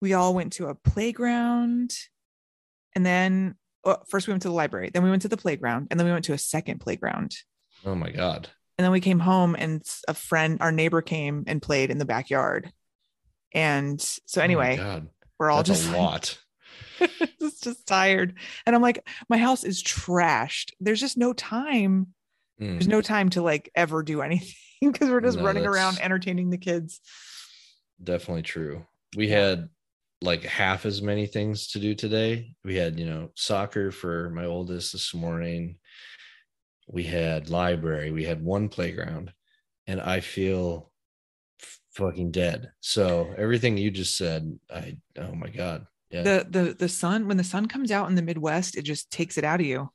B: we all went to a playground and then oh, first we went to the library then we went to the playground and then we went to a second playground
D: Oh my god.
B: and then we came home and a friend our neighbor came and played in the backyard and so
D: Oh
B: anyway
D: god.
B: we're all
D: That's
B: just
D: a lot.
B: just just tired and i'm like my house is trashed there's just no time
D: Mm.
B: there's no time to like ever do anything because we're just
D: No,
B: running around entertaining the kids
D: definitely true. We had like half as many things to do today. We had, you know, soccer for my oldest this morning. We had library, we had one playground, and I feel fucking dead. So everything you just said, I oh my god. Yeah.
B: the the the sun when the sun comes out in the midwest it just takes it out of you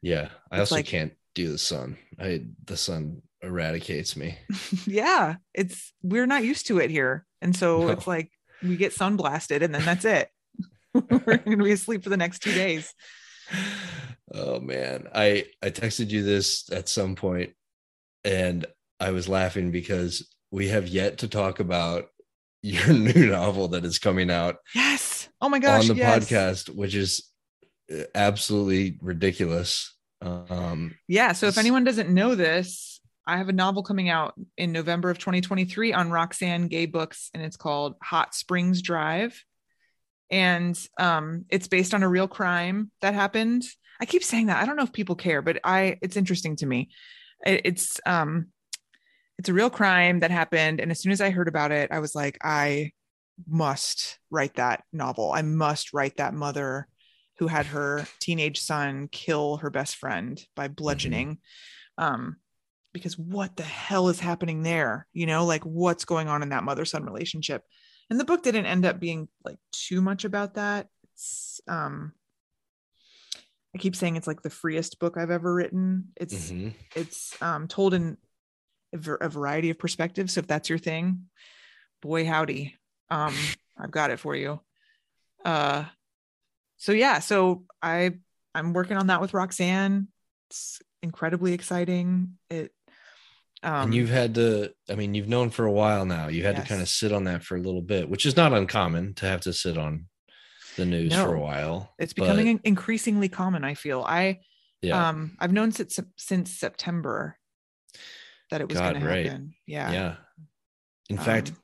D: yeah. I
B: it's
D: also
B: like-
D: can't do the sun. I the sun eradicates me.
B: yeah it's we're not used to it here and so
D: No.
B: it's like we get sun blasted and then that's it we're gonna be asleep for the next two days
D: oh man i i texted you this at some point and i was laughing because we have yet to talk about your new novel that is coming out
B: yes oh my gosh
D: on the
B: yes.
D: podcast which is uh, absolutely ridiculous um
B: Yeah. So if anyone doesn't know this, I have a novel coming out in November of 2023 on Roxane Gay Books, and it's called Hot Springs Drive. And um, it's based on a real crime that happened. I keep saying that. I don't know if people care, but I it's interesting to me. It, it's um it's a real crime that happened. And as soon as I heard about it, I was like, I must write that novel. I must write that mother who had her teenage son kill her best friend by bludgeoning. Um, because what the hell is happening there? You know, like what's going on in that mother son relationship? And the book didn't end up being like too much about that. It's, um, I keep saying it's like the freest book I've ever written. It's
D: mhm.
B: it's um, told in a, a variety of perspectives. So if that's your thing, boy howdy, um, I've got it for you. Uh, so yeah, so I I'm working on that with Roxane. It's incredibly exciting. It um,
D: and you've had to i mean you've known for a while now you had
B: Yes.
D: to kind of sit on that for a little bit which is not uncommon to have to sit on the news for a while
B: it's becoming in- increasingly common. I feel I
D: yeah
B: um I've known since since September that it was going to happen. Yeah.
D: yeah in fact
B: Um,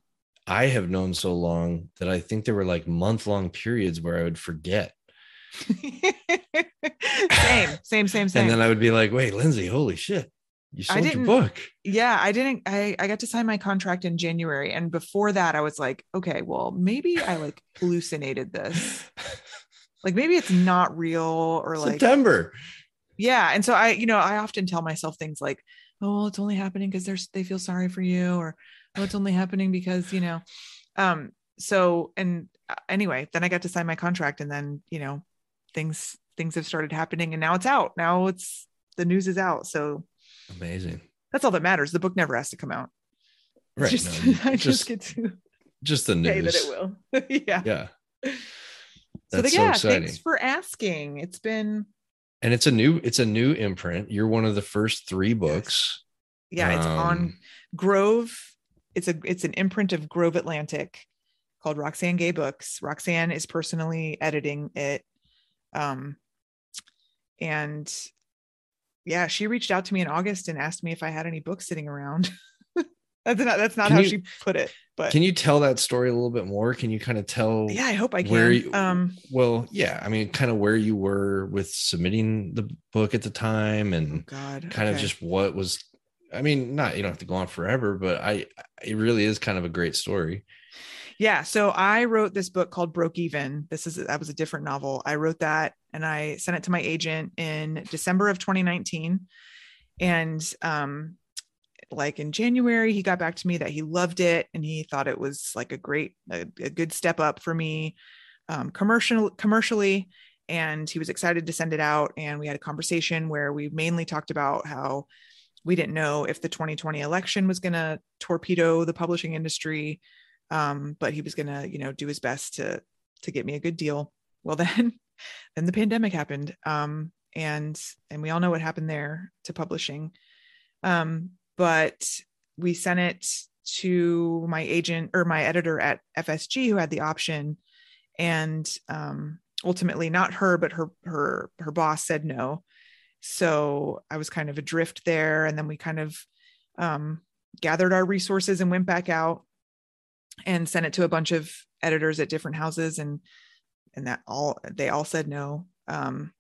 D: I have known so long that I think there were like month long periods where I would forget.
B: Same, same, same, same.
D: And then I would be like, wait, Lindsay, holy shit. You
B: I
D: sold your
B: didn't-
D: book.
B: yeah, I didn't. I I got to sign my contract in January, and before that, I was like, okay, well, maybe I like hallucinated this. Like maybe it's not real, or like
D: September.
B: yeah. And so I, you know, I often tell myself things like, oh, well, it's only happening because they're they feel sorry for you, or oh, it's only happening because you know. Um. So and uh, anyway, then I got to sign my contract, and then you know, things things have started happening, and now it's out. Now it's the news is out. So
D: Amazing.
B: that's all that matters. The book never has to come out.
D: Right.
B: Just,
D: no,
B: I just,
D: just,
B: get to
D: just the news.
B: that it will. yeah.
D: Yeah.
B: So,
D: That's
B: the, yeah,
D: exciting.
B: thanks for asking. It's been
D: and it's a new, it's a new imprint. You're one of the first three books.
B: yeah, it's on
D: Um,
B: Grove. It's a it's an imprint of Grove Atlantic called Roxane Gay Books. Roxane is personally editing it. Um and yeah, she reached out to me in August and asked me if I had any books sitting around. that's not that's not
D: Can
B: how
D: you-
B: she put it, but
D: Can you tell that story a little bit more? Can you kind of tell
B: yeah, I hope I can.
D: where you,
B: um
D: well, yeah, I mean, kind of where you were with submitting the book at the time
B: oh
D: and
B: god.
D: kind of just what was I mean, not you don't have to go on forever, but I it really is kind of a great story.
B: Yeah. So I wrote this book called Broke Even. This is that was a different novel. I wrote that and I sent it to my agent in December of 2019. And um like in January, he got back to me that he loved it and he thought it was like a great, a, a good step up for me um, commercial commercially. And he was excited to send it out. And we had a conversation where we mainly talked about how we didn't know if the 2020 election was going to torpedo the publishing industry um, but he was gonna you know do his best to to get me a good deal. Well then then the pandemic happened. Um, and and we all know what happened there to publishing. Um, but we sent it to my agent or my editor at fsg who had the option. And um, ultimately not her but her her her boss said no. So i was kind of adrift there. And then we kind of um, gathered our resources and went back out and sent it to a bunch of editors at different houses and and that all they all said no. Um,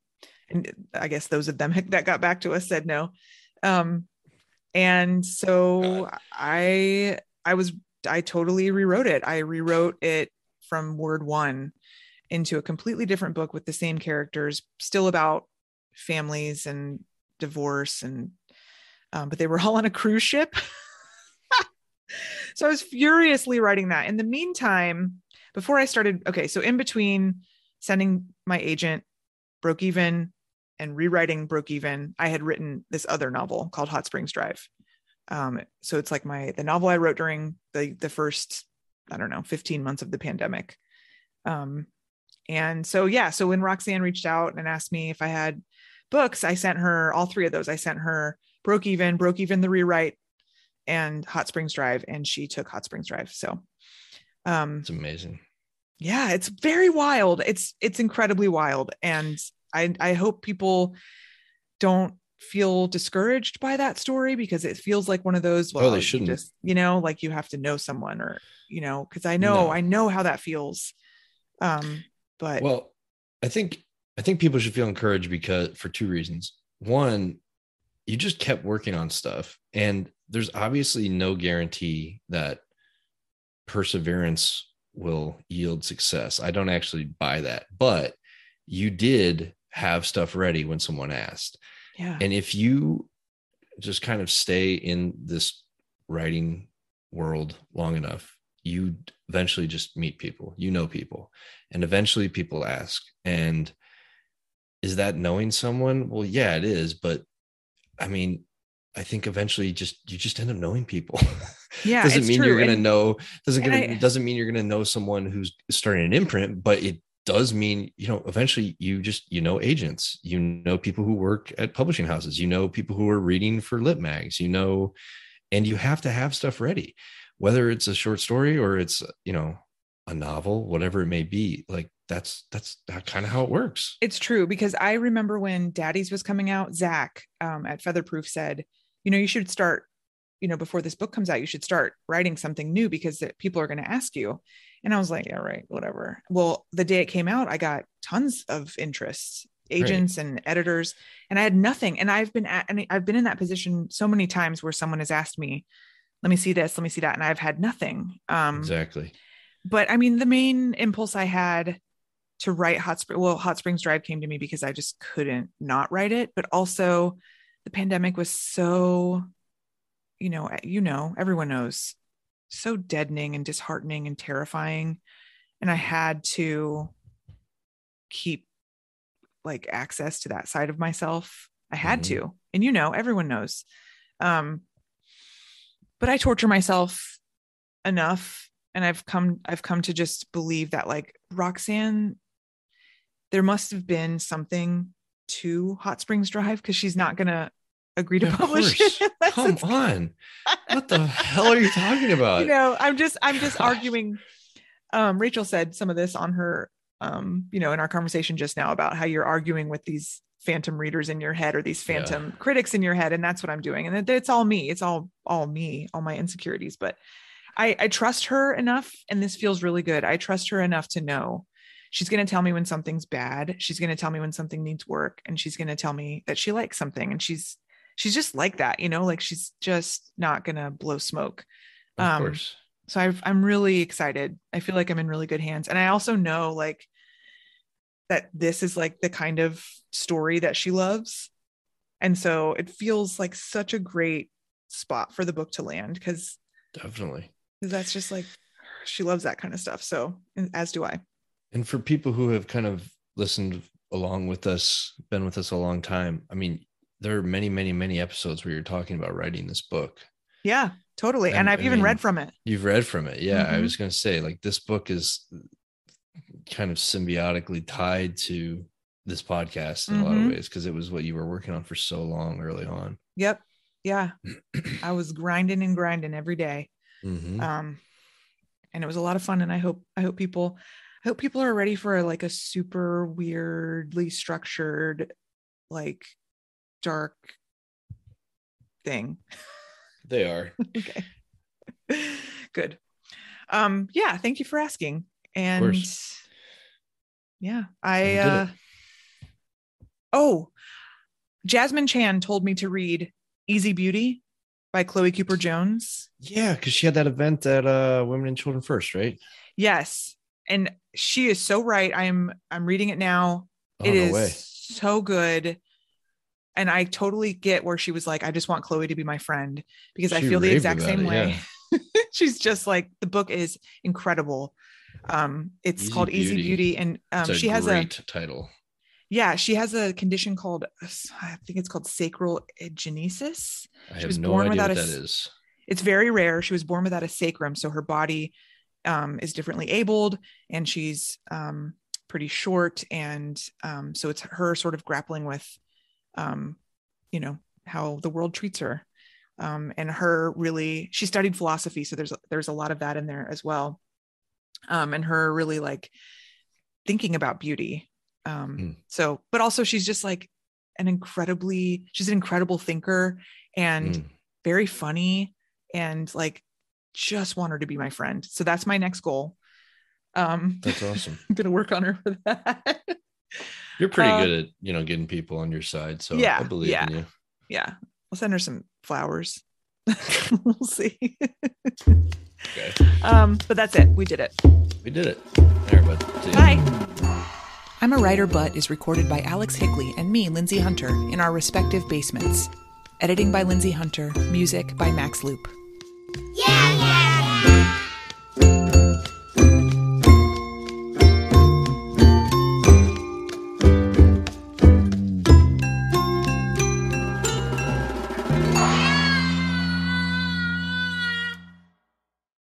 B: and i guess those of them that got back to us said no. Um, and so i i was i totally rewrote it. I rewrote it from word one into a completely different book with the same characters, still about families and divorce and um, but they were all on a cruise ship. so I was furiously writing that. In the meantime, before I started, okay, so in between sending my agent broke even and rewriting broke even, I had written this other novel called Hot Springs Drive. Um, so it's like my the novel I wrote during the the first I don't know 15 months of the pandemic. Um, and so, yeah, so when Roxane reached out and asked me if I had books, I sent her all three of those. I sent her Broke Even, Broke Even the Rewrite, and Hot Springs Drive, and she took Hot Springs Drive. So,
D: um, it's amazing.
B: Yeah, it's very wild. It's it's incredibly wild, and I I hope people don't feel discouraged by that story because it feels like one of those
D: well oh, they shouldn't
B: just you know like you have to know someone or you know because i know no. i know how that feels um but
D: well, I think I think people should feel encouraged because for two reasons. One, you just kept working on stuff, and there's obviously no guarantee that perseverance will yield success. I don't actually buy that, but you did have stuff ready when someone asked.
B: Yeah.
D: And if you just kind of stay in this writing world long enough, you eventually just meet people, you know people, and eventually people ask. And is that knowing someone? Well, yeah, it is. But I mean, I think eventually just you just end up knowing people.
B: Yeah.
D: doesn't mean true. you're gonna and, know doesn't gonna I, doesn't mean you're gonna know someone who's starting an imprint, but it does mean you know eventually you just you know agents you know people who work at publishing houses you know people who are reading for lit mags you know and you have to have stuff ready whether it's a short story or it's you know a novel whatever it may be like that's that's that kind of how it works
B: it's true because i remember when daddy's was coming out zach um, at featherproof said you know you should start you know before this book comes out you should start writing something new because people are going to ask you and i was like yeah right whatever well the day it came out i got tons of interest agents and editors and i had nothing and i've been at and i've been in that position so many times where someone has asked me let me see this, let me see that. And I've had nothing. Um,
D: exactly.
B: But I mean, the main impulse I had to write Hot Spring, well, Hot Springs Drive came to me because I just couldn't not write it. But also, the pandemic was so, you know, you know, everyone knows, so deadening and disheartening and terrifying. And I had to keep like access to that side of myself. I had mm-hmm. to. And you know, everyone knows. Um, but I torture myself enough and I've come I've come to just believe that like Roxane there must have been something to Hot Springs Drive because she's not gonna agree to publish it.
D: Come on. what the hell are you talking about?
B: You know, I'm just I'm just Gosh. arguing. Um, Rachel said some of this on her um, you know, in our conversation just now about how you're arguing with these phantom readers in your head or these phantom yeah. critics in your head and that's what i'm doing and it's all me it's all all me all my insecurities but i i trust her enough and this feels really good i trust her enough to know she's going to tell me when something's bad she's going to tell me when something needs work and she's going to tell me that she likes something and she's she's just like that you know like she's just not going to blow smoke
D: of um, course
B: so i i'm really excited i feel like i'm in really good hands and i also know like that this is like the kind of story that she loves. And so it feels like such a great spot for the book to land because
D: definitely
B: that's just like she loves that kind of stuff. So, as do I.
D: And for people who have kind of listened along with us, been with us a long time, I mean, there are many, many, many episodes where you're talking about writing this book.
B: Yeah, totally. And, and I've I even mean, read from it.
D: You've read from it. Yeah. Mm-hmm. I was going to say, like, this book is kind of symbiotically tied to this podcast in mm-hmm. a lot of mm-hmm. ways because it was what you were working on for so long early on.
B: Yep. Yeah. I was grinding and grinding every day.
D: mm-hmm.
B: Um, and it was a lot of fun. And I hope, I hope people, I hope people are ready for like a super weirdly structured, like dark thing.
D: They are.
B: okay. Good. Um, yeah, thank you for asking. And yeah, I uh oh Jasmine Chan told me to read Easy Beauty by Chloe Cooper Jones.
D: Yeah, because she had that event at uh Women and Children First, right?
B: Yes. And she is so right. I'm I'm reading it now. Oh, it no is way. so good. And I totally get where she was like, I just want Chloe to be my friend because she I feel the exact same it, way. Yeah. She's just like the book is incredible. Um, it's Easy called Beauty. Easy Beauty, and um, she has a
D: title.
B: Yeah, she has a condition called I think it's called sacral agenesis.
D: I she was no born without a, that is.
B: It's very rare. She was born without a sacrum, so her body um, is differently abled, and she's um, pretty short, and um, so it's her sort of grappling with, um, you know, how the world treats her, um, and her really. She studied philosophy, so there's there's a lot of that in there as well um, and her really like thinking about beauty. Um, mm. So, but also she's just like an incredibly, she's an incredible thinker and mm. very funny and like just want her to be my friend. So that's my next goal. Um,
D: that's awesome.
B: I'm gonna work on her for that.
D: You're pretty uh, good at you know getting people on your side, so
B: yeah,
D: I believe
B: yeah,
D: in you.
B: Yeah, I'll send her some flowers. we'll see.
D: okay.
B: Um, but that's it. We did it.
D: We did it. There, bud.
B: Bye. I'm a Writer But is recorded by Alex Higley and me, Lindsay Hunter, in our respective basements. Editing by Lindsay Hunter, music by Max Loop.
E: Yeah!